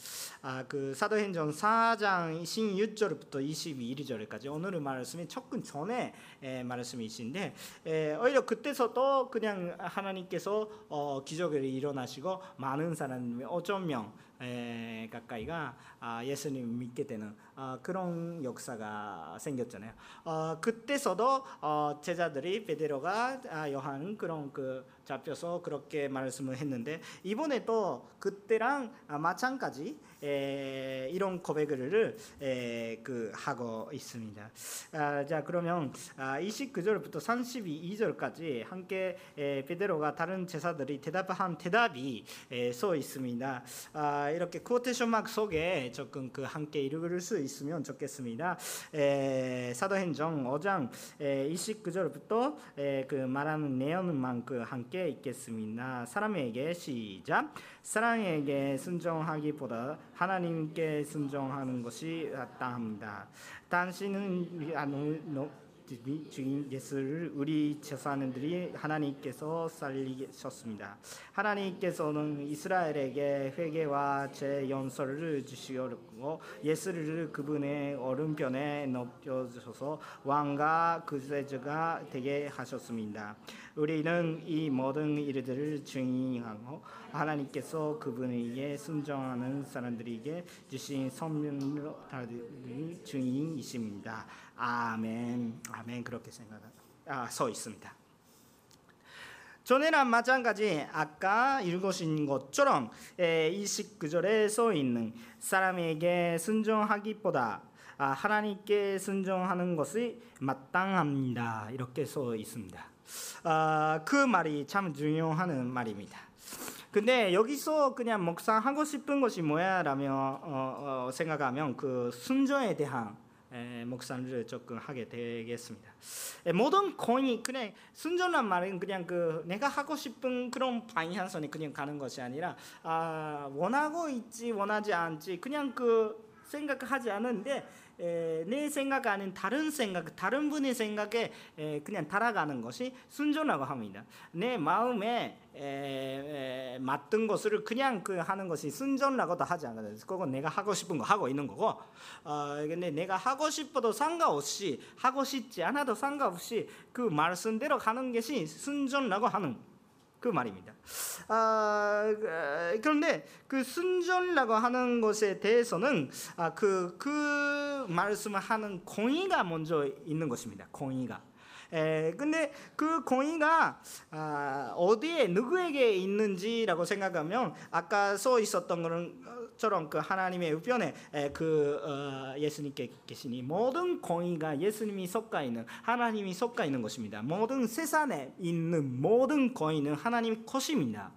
아, 그 사도행전 4장 16절부터 22절까지 오늘의 말씀이 접근 전에 에, 말씀이신데 에, 오히려 그때서도 그냥 하나님께서 어, 기적을 일어나시고 많은 사람 5천 명 에, 가까이가 아, 예수님 믿게 되는 아, 그런 역사가 생겼잖아요. 어, 그때서도 어, 제자들이 베드로가 아, 요한 그런 그 잡혀서 그렇게 말씀을 했는데 이번에 또 그때랑 마찬가지 에, 이런 고백을 에, 그 하고 있습니다. 아, 자 그러면 아, 29절부터 32절까지 함께 에, 베드로가 다른 제사들이 대답한 대답이 에, 써 있습니다. 아, 이렇게 코테이션 마크 속에 조금 그 함께 읽을 수 있으면 좋겠습니다. 에, 사도행전 5장 에, 29절부터 에, 그 말하는 내용만 그 함께 읽겠습니다. 사람에게 시작. 사랑에게 순종하기보다 하나님께 순종하는 것이 낫다 합니다. 당신은 주인 예수를 우리 제사장들이 하나님께서 살리셨습니다. 하나님께서는 이스라엘에게 회개와 죄 용서를 주시고 예수를 그분의 오른편에 높여주셔서 왕과 구세주가 되게 하셨습니다. 우리는 이 모든 일들을 증인하고 하나님께서 그분에게 순종하는 사람들에게 주신 선물을 증인이십니다. 아멘. 아멘. 그렇게 생각 아, 서 있습니다. 전에랑 마찬가지 아까 읽으신 것처럼 29절에 써 있는 사람에게 순종하기보다 아, 하나님께 순종하는 것이 마땅합니다. 이렇게 써 있습니다. 아, 그 말이 참 중요한 말입니다. 근데 여기서 그냥 묵상하고 싶은 것이 뭐야라며 어, 어, 생각하면 그 순종에 대한 에, 목사를 조금 하게 되겠습니다. 에, 모든 거인이 그냥 순전한 말은 그냥 그 내가 하고 싶은 그런 방향선에 그냥 가는 것이 아니라 아, 원하고 있지 원하지 않지 그냥 그 생각하지 않은데 에, 내 생각 아닌 다른 생각, 다른 분의 생각에 에, 그냥 따라가는 것이 순전하고 합니다. 내 마음에 에, 에, 맞던 것을 그냥 그 하는 것이 순전하고도 하지 않아요. 그건 내가 하고 싶은 거 하고 있는 거고. 어, 근데 내가 하고 싶어도 상관없이 하고 싶지 않아도 상관없이 그 말씀대로 가는 것이 순전하고 하는 그 말입니다. 아, 그런데 그 순전이라고 하는 것에 대해서는 아, 그, 그 말씀을 하는 공의가 먼저 있는 것입니다. 공의가. 에, 근데 그 공의가 아, 어디에 누구에게 있는지라고 생각하면 아까 써 있었던 것처럼 그 하나님의 우편에 에, 그 어, 예수님께 계시니 모든 공의가 예수님이 섞여 있는 하나님이 섞여 있는 것입니다. 모든 세상에 있는 모든 공의는 하나님 것입니다.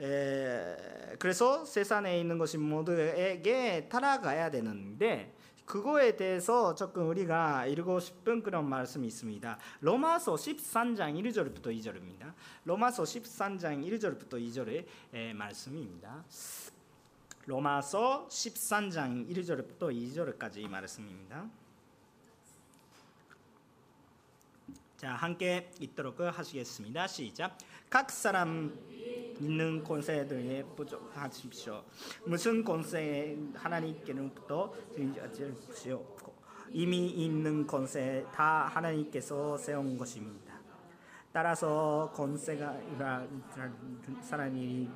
에, 그래서 세상에 있는 것이 모두에게 따라가야 되는데 그거에 대해서 조금 우리가 읽고 싶은 그런 말씀이 있습니다. 로마서 13장 1절부터 2절입니다. 로마서 13장 1절부터 2절의 말씀입니다. 로마서 13장 1절부터 2절까지 말씀입니다. 자, 함께 읽도록 하시겠습니다. 시작. 각 사람 있는 권세들에 부족하십시오. 무슨 권세 하나님께로부터 주시오. 이미 있는 권세 다 하나님께서 세운 것입니다. 따라서 권세가 사람이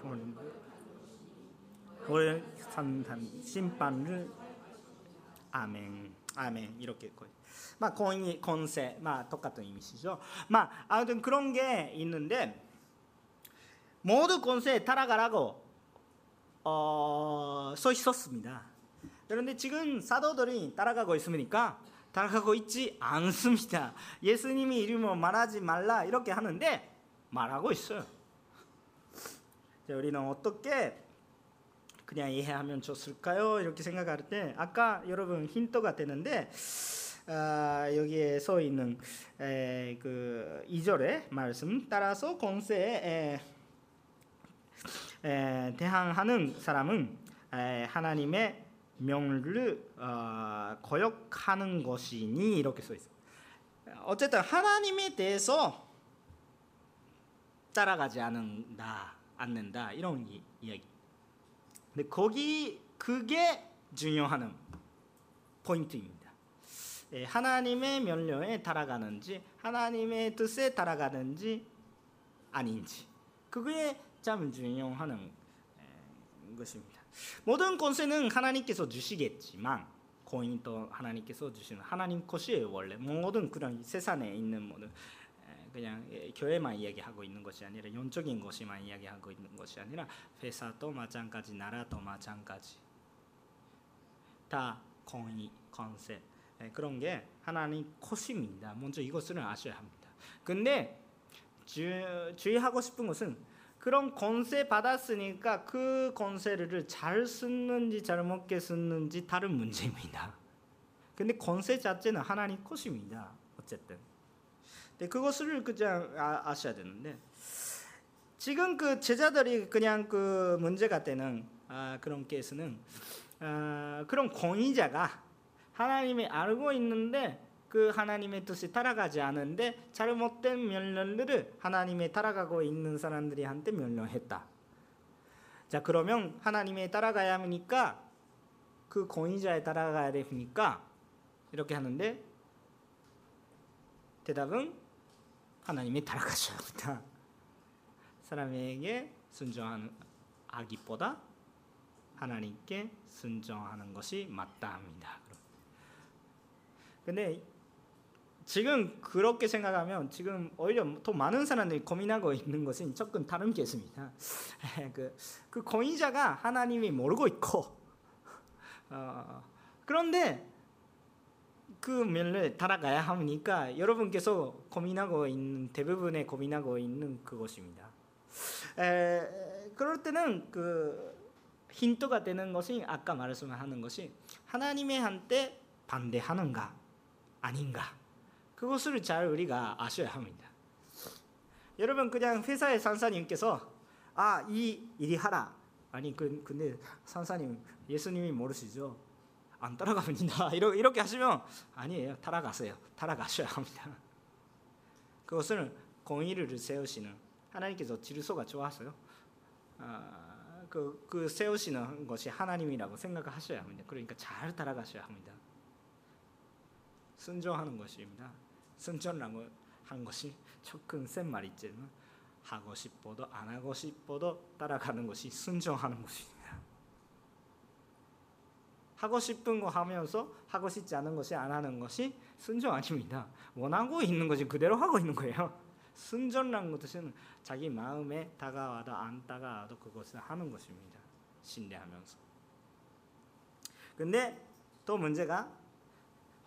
올 산단 심판을 아멘 아멘 이렇게 막 권위 권세 막 똑같은 의미시죠. 막 아무튼 그런 게 있는데 모두 권세에 따라가라고 어, 써 있었습니다. 그런데 지금 사도들이 따라가고 있으니까 따라가고 있지 않습니다. 예수님이 이름을 말하지 말라 이렇게 하는데 말하고 있어요. 우리는 어떻게 그냥 이해하면 좋을까요? 이렇게 생각할 때 아까 여러분 힌트가 되는데 아, 여기에 써 있는 에, 그 2절의 말씀 따라서 권세에 에, 에, 대항하는 사람은 에, 하나님의 명령을 어, 거역하는 것이니 이렇게 써 있어요. 어쨌든 하나님에 대해서 따라가지 않는다, 않는다 이런 이, 이야기. 근데 거기 그게 중요한 포인트입니다. 예, 하나님의 명령에 따라가는지 하나님의 뜻에 따라가는지 아닌지 그게 참 중요한 예, 것입니다. 모든 권세는 하나님께서 주시겠지만 고인도 하나님께서 주시는 하나님 것이에요 원래 모든 그런 세상에 있는 모든 그냥 교회만 이야기하고 있는 것이 아니라 영적인 것이만 이야기하고 있는 것이 아니라 회사도 마찬가지 나라도 마찬가지 다 권위 권세 그런 게 하나님 것입니다 먼저 이것을 아셔야 합니다 근데 주, 주의하고 싶은 것은 그런 권세 받았으니까 그 권세를 잘 쓰는지 잘못게 쓰는지 다른 문제입니다. 근데 권세 자체는 하나님 것입니다. 어쨌든. 네, 그것을 그냥 아, 셔야 되는데 지금 그 제자들이 그냥 그 문제가 되는 아, 그런 케이스는 아, 그런 권위자가 하나님이 알고 있는데 그 하나님의 뜻이 따라가지 않은데 잘못된 명령들을 하나님의 따라가고 있는 사람들이 한테 명령했다. 자 그러면 하나님의 따라가야 하니까 그 권위자에 따라가야 되니까 이렇게 하는데 대답은 하나님이 따라가셔야 합니다. 사람에게 순종하기보다 하나님께 순종하는 것이 맞다 합니다. 근데 지금 그렇게 생각하면 지금 오히려 더 많은 사람들이 고민하고 있는 것은 조금 다른 케이스입니다. 그, 그 권위자가 하나님이 모르고 있고 어, 그런데 그 면을 따라가야 하니까 여러분께서 고민하고 있는 대부분의 고민하고 있는 그것입니다. 에, 그럴 때는 그 힌트가 되는 것이 아까 말씀하는 것이 하나님의 한테 반대하는가 아닌가 그것을 잘 우리가 아셔야 합니다. 여러분 그냥 회사의 상사님께서 아 이 일이 하라 아니 그 근데 상사님 예수님이 모르시죠? 안 따라갑니다. 이렇게 하시면 아니에요. 따라가세요. 따라가셔야 합니다. 그것을 공의를 세우시는 하나님께서 질서가 좋아서요. 아, 그, 그 세우시는 것이 하나님이라고 생각하셔야 합니다. 그러니까 잘 따라가셔야 합니다. 순종하는 것입니다. 순전라고 한 것이 조금 센 말이지만 하고 싶어도 안 하고 싶어도 따라가는 것이 순종하는 것입니다. 하고 싶은 거 하면서 하고 싶지 않은 것이 안 하는 것이 순종 아닙니다. 원하고 있는 것이 그대로 하고 있는 거예요. 순전란 것은 자기 마음에 다가와도 안 다가와도 그것을 하는 것입니다. 신뢰하면서. 근데 또 문제가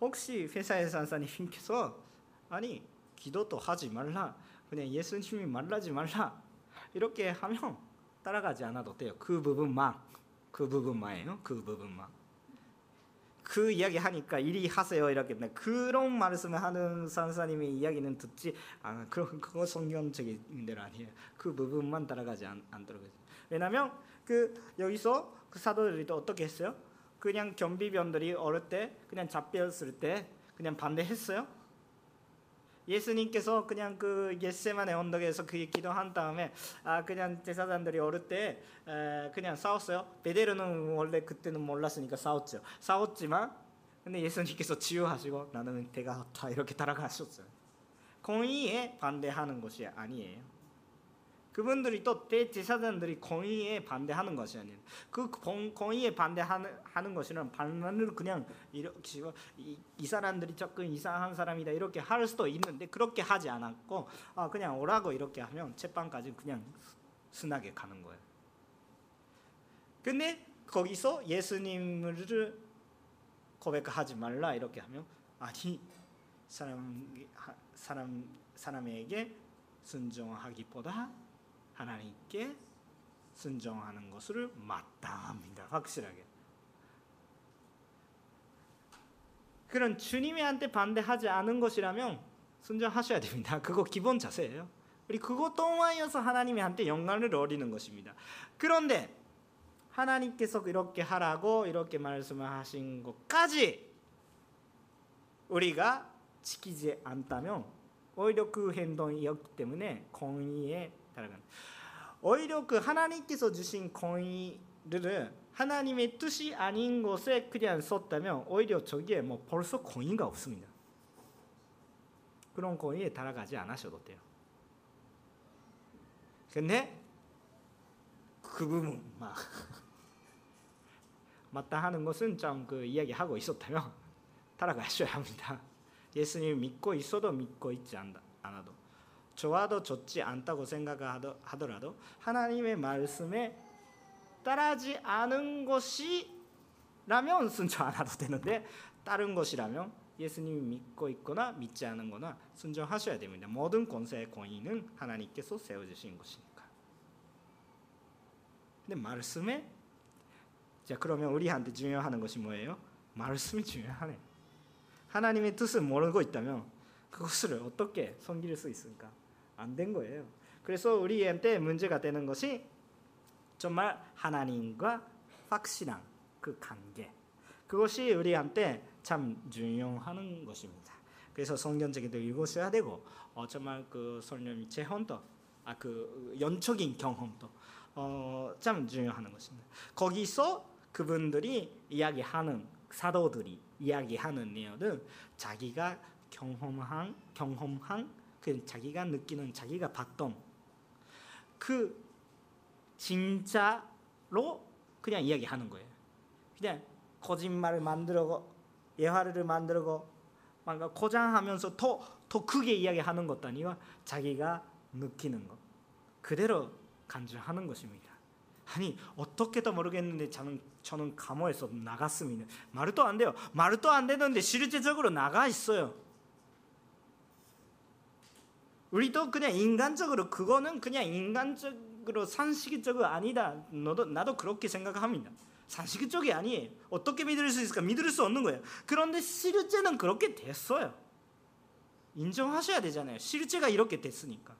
혹시 회사의 산사님께서 아니 기도도 하지 말라 그냥 예수님이 말하지 말라 이렇게 하면 따라가지 않아도 돼요. 그 부분만 그 부분만이에요. 그 부분만. 그 이야기 하니까 이리 하세요 이렇게 그런 말씀을 하는 산사님의 이야기는 듣지 아 그런 그거 성경적인 대로 아니에요. 그 부분만 따라가지 않, 않도록 왜냐하면 그 여기서 그 사도들이 또 어떻게 했어요? 그냥 경비병들이 어릴 때 그냥 잡혔을 때 그냥 반대했어요. 예수님께서 그냥 그 예세만의 언덕에서 그 기도한 다음에 아 그냥 제사장들이 어릴 때 에, 그냥 싸웠어요. 베데르는 원래 그때는 몰랐으니까 싸웠죠. 싸웠지만 근데 예수님께서 치유하시고 나는 배가 아파 이렇게 따라가셨어요. 공의에 반대하는 것이 아니에요. 그분들이 또 대제사장들이 공의에 반대하는 것이 아니에요. 그 공의에 반대하는 하는 것이는 반면으로 그냥 이렇게 이, 이, 사람들이 조금 이상한 사람이다 이렇게 할 수도 있는데 그렇게 하지 않았고 아 그냥 오라고 이렇게 하면 재판까지 그냥 순하게 가는 거예요. 근데 거기서 예수님을 고백하지 말라 이렇게 하면 아니 사람 사람 사람에게 순종하기보다 하나님께 순종하는 것을 마땅합니다. 확실하게. 그런 주님한테 반대하지 않은 것이라면 순종하셔야 됩니다. 그거 기본 자세예요. 우리 그것 통하여서 하나님한테 영광을 얻는 것입니다. 그런데 하나님께서 이렇게 하라고 이렇게 말씀하신 것까지 우리가 지키지 않다면 오히려 그 행동이었기 때문에 공의에 따라가는 오히려 그 하나님께서 주신 공의를 하나님의 뜻이 아닌 것에 그냥 썼다면 오히려 저기에 뭐 벌써 공의가 없습니다. 그런 공의에 따라가지 않으셔도 돼요. 근데 그 부분 막 맞다 하는 것은 좀 그 이야기하고 있었다면 따라가셔야 합니다. 예수님 믿고 있어도 믿고 있지 않아도 좋아도 좋지 않다고 생각하더라도 하나님의 말씀에 따라지 않은 것이라면 순종 안 해도 되는데 다른 것이라면 예수님이 믿고 있거나 믿지 않은 거나 순종하셔야 됩니다. 모든 권세의 권위는 하나님께서 세워주신 것이니까. 근데 말씀에 자 그러면 우리한테 중요한 것이 뭐예요? 말씀이 중요하네. 하나님의 뜻을 모르고 있다면 그것을 어떻게 섬길 수 있을까? 안 된 거예요. 그래서 우리한테 문제가 되는 것이 정말 하나님과 확실한 그 관계. 그것이 우리한테 참 중요한 것입니다. 그래서 성경책에도 읽으셔야 되고 어, 정말 그 성령의 체험도 아 그 연적인 경험도 어, 참 중요한 것입니다. 거기서 그분들이 이야기하는 사도들이 이야기하는 내용은 자기가 경험한 경험한 그 자기가 느끼는 자기가 봤던 그 진짜로 그냥 이야기하는 거예요. 그냥 거짓말을 만들고 예화를 만들고 뭔가 고장하면서 더, 더 크게 이야기하는 것도 아니고 자기가 느끼는 것 그대로 간주하는 것입니다. 아니 어떻게도 모르겠는데 저는 저는 감옥에서 나갔습니다. 말도 안 돼요. 말도 안 되는데 실제적으로 나가 있어요. 우리도 그냥 인간적으로 그거는 그냥 인간적으로 상식적으로 아니다. 너도 나도 그렇게 생각합니다. 상식적이 아니에요. 어떻게 믿을 수 있을까? 믿을 수 없는 거예요. 그런데 실제는 그렇게 됐어요. 인정하셔야 되잖아요. 실제가 이렇게 됐으니까.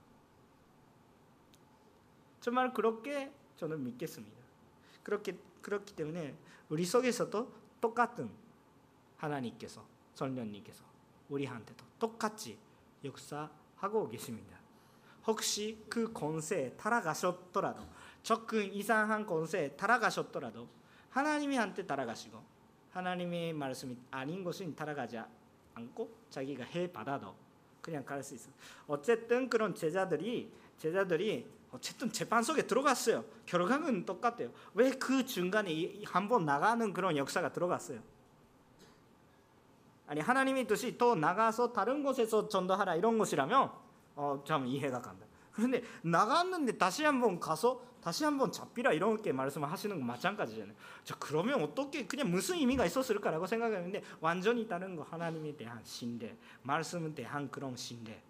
정말 그렇게 저는 믿겠습니다. 그렇게 그렇기 때문에 우리 속에서도 똑같은 하나님께서 성령님께서 우리한테도 똑같이 역사 하고 계십니다. 혹시 그 권세에 따라가셨더라도 접근 이상한 권세에 따라가셨더라도 하나님한테 따라가시고 하나님의 말씀이 아닌 것은 따라가지 않고 자기가 해 받아도 그냥 갈 수 있어요. 어쨌든 그런 제자들이 제자들이 어쨌든 재판 속에 들어갔어요. 결과는 똑같아요. 왜 그 중간에 한 번 나가는 그런 역사가 들어갔어요? 아니 하나님의 뜻이 또 나가서 다른 곳에서 전도하라 이런 것이라면 어, 참 이해가 간다. 그런데 나갔는데 다시 한번 가서 다시 한번 잡히라 이렇게 말씀하시는 건 마찬가지잖아요. 저 그러면 어떻게 그냥 무슨 의미가 있었을까라고 생각했는데 완전히 다른 거 하나님에 대한 신뢰, 말씀에 대한 그런 신뢰,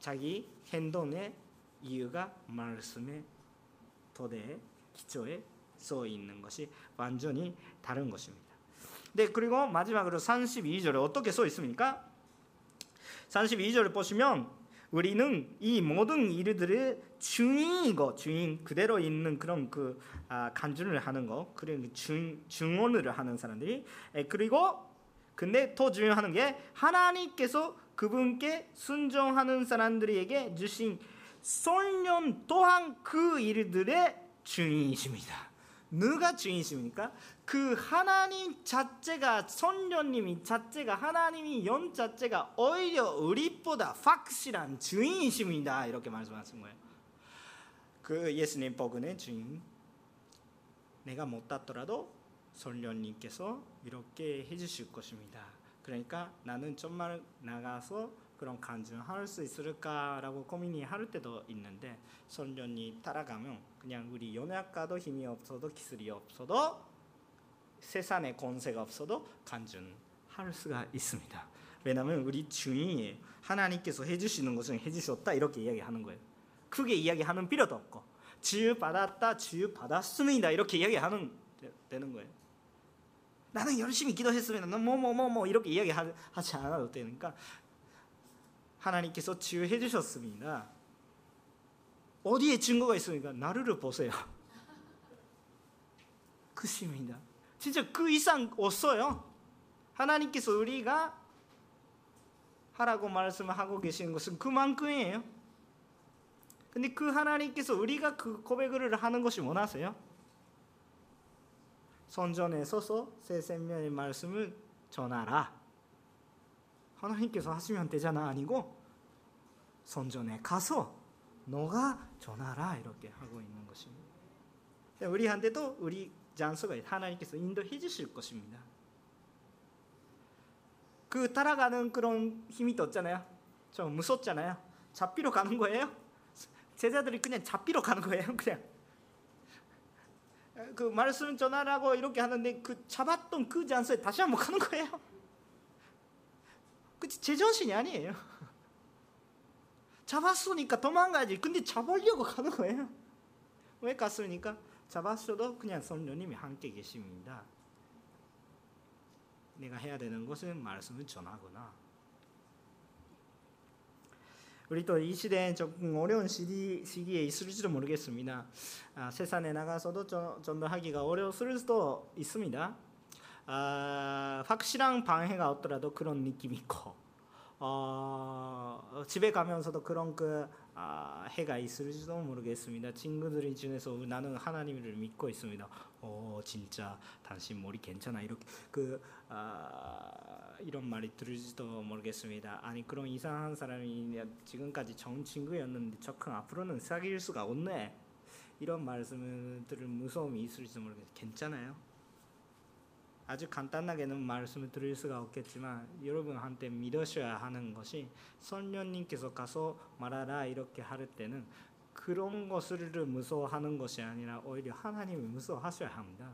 자기 행동의 이유가 말씀의 토대 기초에 써 있는 것이 완전히 다른 것입니다. 네, 그리고 마지막으로 32절에 어떻게 써 있습니까? 32절을 보시면 우리는 이 모든 일들의 주인이고 주인 그대로 있는 그런 그 아, 간주를 하는 거 그리고 중 증언을 하는 사람들이 에, 그리고 근데 더 중요한 게 하나님께서 그분께 순종하는 사람들에게 주신 솔년 또한 그 일들의 주인이십니다. 누가 주인이십니까? 그 하나님 자체가 선녀님이 자체가 하나님이 연 자체가 오히려 우리보다 확실한 주인이십니다. 이렇게 말씀하신 거예요. 그 예수님 복음의 주인 내가 못 땄더라도 선녀님께서 이렇게 해주실 것입니다. 그러니까 나는 정말 나가서 그런 간증할 수 있을까라고 고민이 할 때도 있는데 선련이 따라가면 그냥 우리 연약가도 힘이 없어도 기술이 없어도 세상에 권세가 없어도 간증할 수가 있습니다. 왜냐하면 우리 주인이 하나님께서 해주시는 것은 해주셨다 이렇게 이야기하는 거예요. 크게 이야기하는 필요도 없고 지유 받았다 지유 받았습니다 이렇게 이야기하는 되는 거예요. 나는 열심히 기도했으면 뭐뭐 뭐 뭐 이렇게 이야기하지 않아도 되니까 하나님께서 치유해 주셨습니다. 어디에 증거가 있습니까? 나를 보세요. 그십니다. 진짜 그 이상 없어요. 하나님께서 우리가 하라고 말씀하고 계시는 것은 그만큼이에요. 근데 그 하나님께서 우리가 그 고백을 하는 것이 원하세요? 선전에 서서 새 생명의 말씀을 전하라. 하나님께서 하시면 되잖아 아니고 선전에 가서 너가 전하라 이렇게 하고 있는 것입니다. 우리한테도 우리 장소가 하나님께서 인도해 주실 것입니다. 그 따라가는 그런 힘이 없잖아요. 좀 무섭잖아요. 잡히러 가는 거예요. 제자들이 그냥 잡히러 가는 거예요. 그냥 그 말씀 전하라고 이렇게 하는데 그 잡았던 그 장소에 다시 한번 가는 거예요. 그 제정신이 아니에요. 잡았으니까 도망가지. 근데 잡으려고 가는 거예요. 왜 갔습니까? 잡았어도 그냥 성령님이 함께 계십니다. 내가 해야 되는 것은 말씀을 전하거나. 우리 또 이 시대에 조금 어려운 시기, 시기에 있을지도 모르겠습니다. 아, 세상에 나가서도 전도하기가 어려울 수도 있습니다. 아, 확실한 방해가 없더라도 그런 느낌이 있고 어, 집에 가면서도 그런 그 아, 해가 있을지도 모르겠습니다. 친구들 중에서 나는 하나님을 믿고 있습니다. 어 진짜 당신 머리 괜찮아 이렇게 그 아, 이런 말이 들을지도 모르겠습니다. 아니 그런 이상한 사람이 지금까지 좋은 친구였는데 적응 앞으로는 사귈 수가 없네. 이런 말씀을 들을 무서움이 있을지도 모르겠어요. 괜찮아요. 아주 간단하게는 말씀을 드릴 수가 없겠지만 여러분한테 믿으셔야 하는 것이 선녀님께서 가서 말하라 이렇게 할 때는 그런 것을 무서워하는 것이 아니라 오히려 하나님을 무서워하셔야 합니다.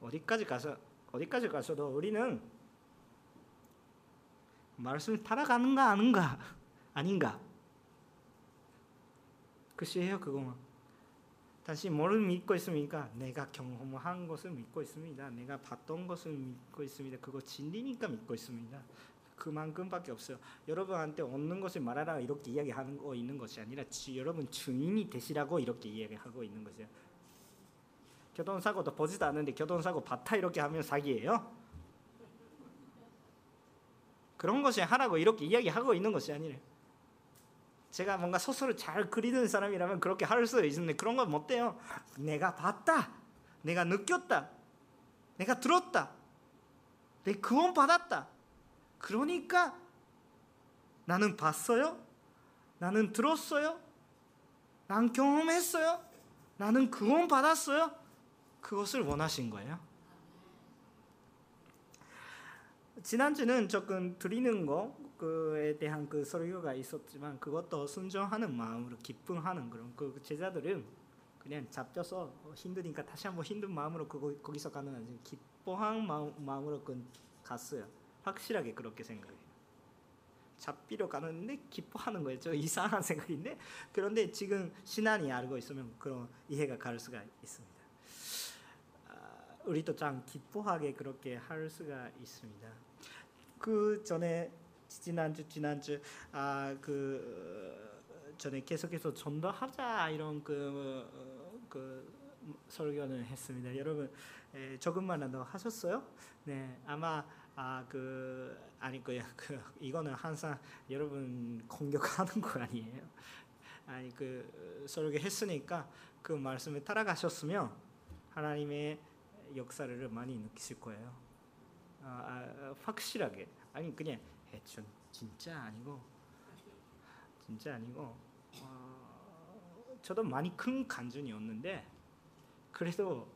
어디까지 가서 어디까지 가서도 우리는 말씀을 따라가는가 아닌가 아닌가 글쎄요 그거만 다시 뭐를 믿고 있습니까? 내가 경험한 것을 믿고 있습니다. 내가 봤던 것을 믿고 있습니다. 그거 진리니까 믿고 있습니다. 그만큼밖에 없어요. 여러분한테 얻는 것을 말하라 이렇게 이야기하는 거 있는 것이 아니라 지, 여러분 증인이 되시라고 이렇게 이야기하고 있는 것이에요. 교통사고도 보지도 않는데 교통사고 봤다 이렇게 하면 사기예요. 그런 것이 하라고 이렇게 이야기하고 있는 것이 아니라 제가 뭔가 소설을 잘 그리는 사람이라면 그렇게 할 수 있는데 그런 건 못 돼요. 내가 봤다. 내가 느꼈다. 내가 들었다. 내 구원 받았다. 그러니까 나는 봤어요. 나는 들었어요. 난 경험했어요. 나는 구원 받았어요. 그것을 원하신 거예요. 지난주는 조금 드리는 거 그에 대한 그 설교가 있었지만 그것도 순종하는 마음으로 기쁨하는 그런 그 제자들은 그냥 잡혀서 힘드니까 다시 한번 힘든 마음으로 그거 거기서 가는 아니 기뻐한 마음, 마음으로 그 갔어요. 확실하게 그렇게 생각해요. 잡히러 가는데 기뻐하는 거예요. 저 이상한 생각인데 그런데 지금 신앙이 알고 있으면 그런 이해가 갈 수가 있습니다. 아, 우리도 참 기뻐하게 그렇게 할 수가 있습니다. 그 전에 지난주 지난주 아그 전에 계속해서 전도하자 이런 그, 그 설교를 했습니다. 여러분 에, 조금만 더 하셨어요? 네 아마 아 그 아니 거야 그 이거는 항상 여러분 공격하는 거 아니에요? 아니 그 설교 했으니까 그 말씀을 따라가셨으면 하나님의 역사를 많이 느끼실 거예요. 아, 아, 확실하게 아니 그냥 해춘 진짜 아니고 진짜 아니고 어, 저도 많이 큰 간증이었는데 그래도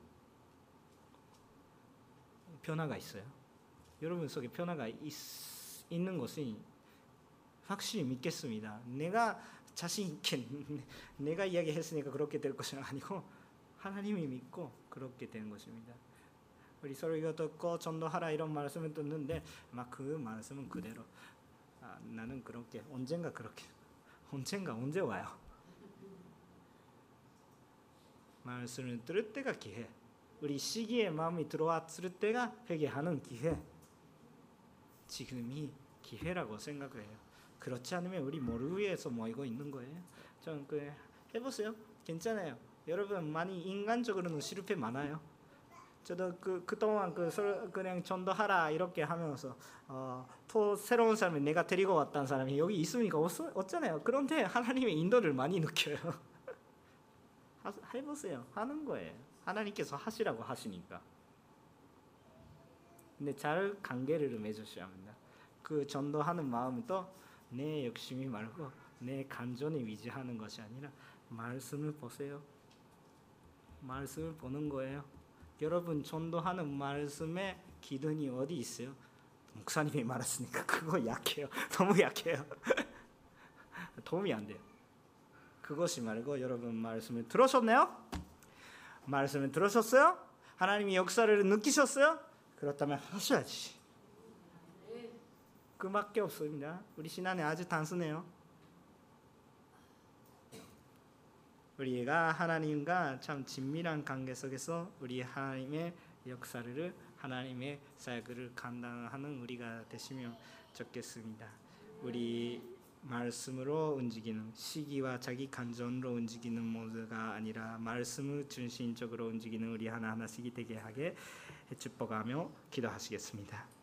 변화가 있어요. 여러분 속에 변화가 있, 있는 것이 확실히 믿겠습니다. 내가 자신 있게 내가 이야기했으니까 그렇게 될 것은 아니고 하나님이 믿고 그렇게 되는 것입니다. 우리 서로 이거 듣고 전도하라 이런 말씀을 듣는데 막 그 말씀은 그대로 아, 나는 그렇게 언젠가 그렇게 언젠가 언제 와요. 말씀을 들을 때가 기회. 우리 시기의 마음이 들어왔을 때가 회개하는 기회. 지금이 기회라고 생각해요. 그렇지 않으면 우리 모르 위에서 모이고 있는 거예요. 좀그 해보세요. 괜찮아요. 여러분 많이 인간적으로는 실패 많아요. 저도 그 그동안 그 설- 그냥 전도하라 이렇게 하면서 어, 또 새로운 사람을 내가 데리고 왔다는 사람이 여기 있으니까 없, 없잖아요. 그런데 하나님의 인도를 많이 느껴요. 하, 해보세요. 하는 거예요. 하나님께서 하시라고 하시니까. 근데 잘 관계를 맺으셔야 합니다. 그 전도하는 마음은 또내 욕심이 말고 내 간전에 위지하는 것이 아니라 말씀을 보세요. 말씀을 보는 거예요. 여러분 전도하는 말씀에 기준이 어디 있어요? 목사님이 말했으니까 그거 약해요. 너무 약해요. 도움이 안 돼요. 그것이 말고 여러분 말씀을 들으셨나요? 말씀을 들으셨어요? 하나님의 역사를 느끼셨어요? 그렇다면 하셔야지. 그밖에 없습니다. 우리 신앙이 아주 단순해요. 우리가 하나님과 참 친밀한 관계 속에서 우리 하나님의 역사를 하나님의 사역을 감당하는 우리가 되시면 좋겠습니다. 우리 말씀으로 움직이는 시기와 자기 감정으로 움직이는 모두가 아니라 말씀을 중심적으로 움직이는 우리 하나하나씩이 되게 하게 축복하며 기도하시겠습니다.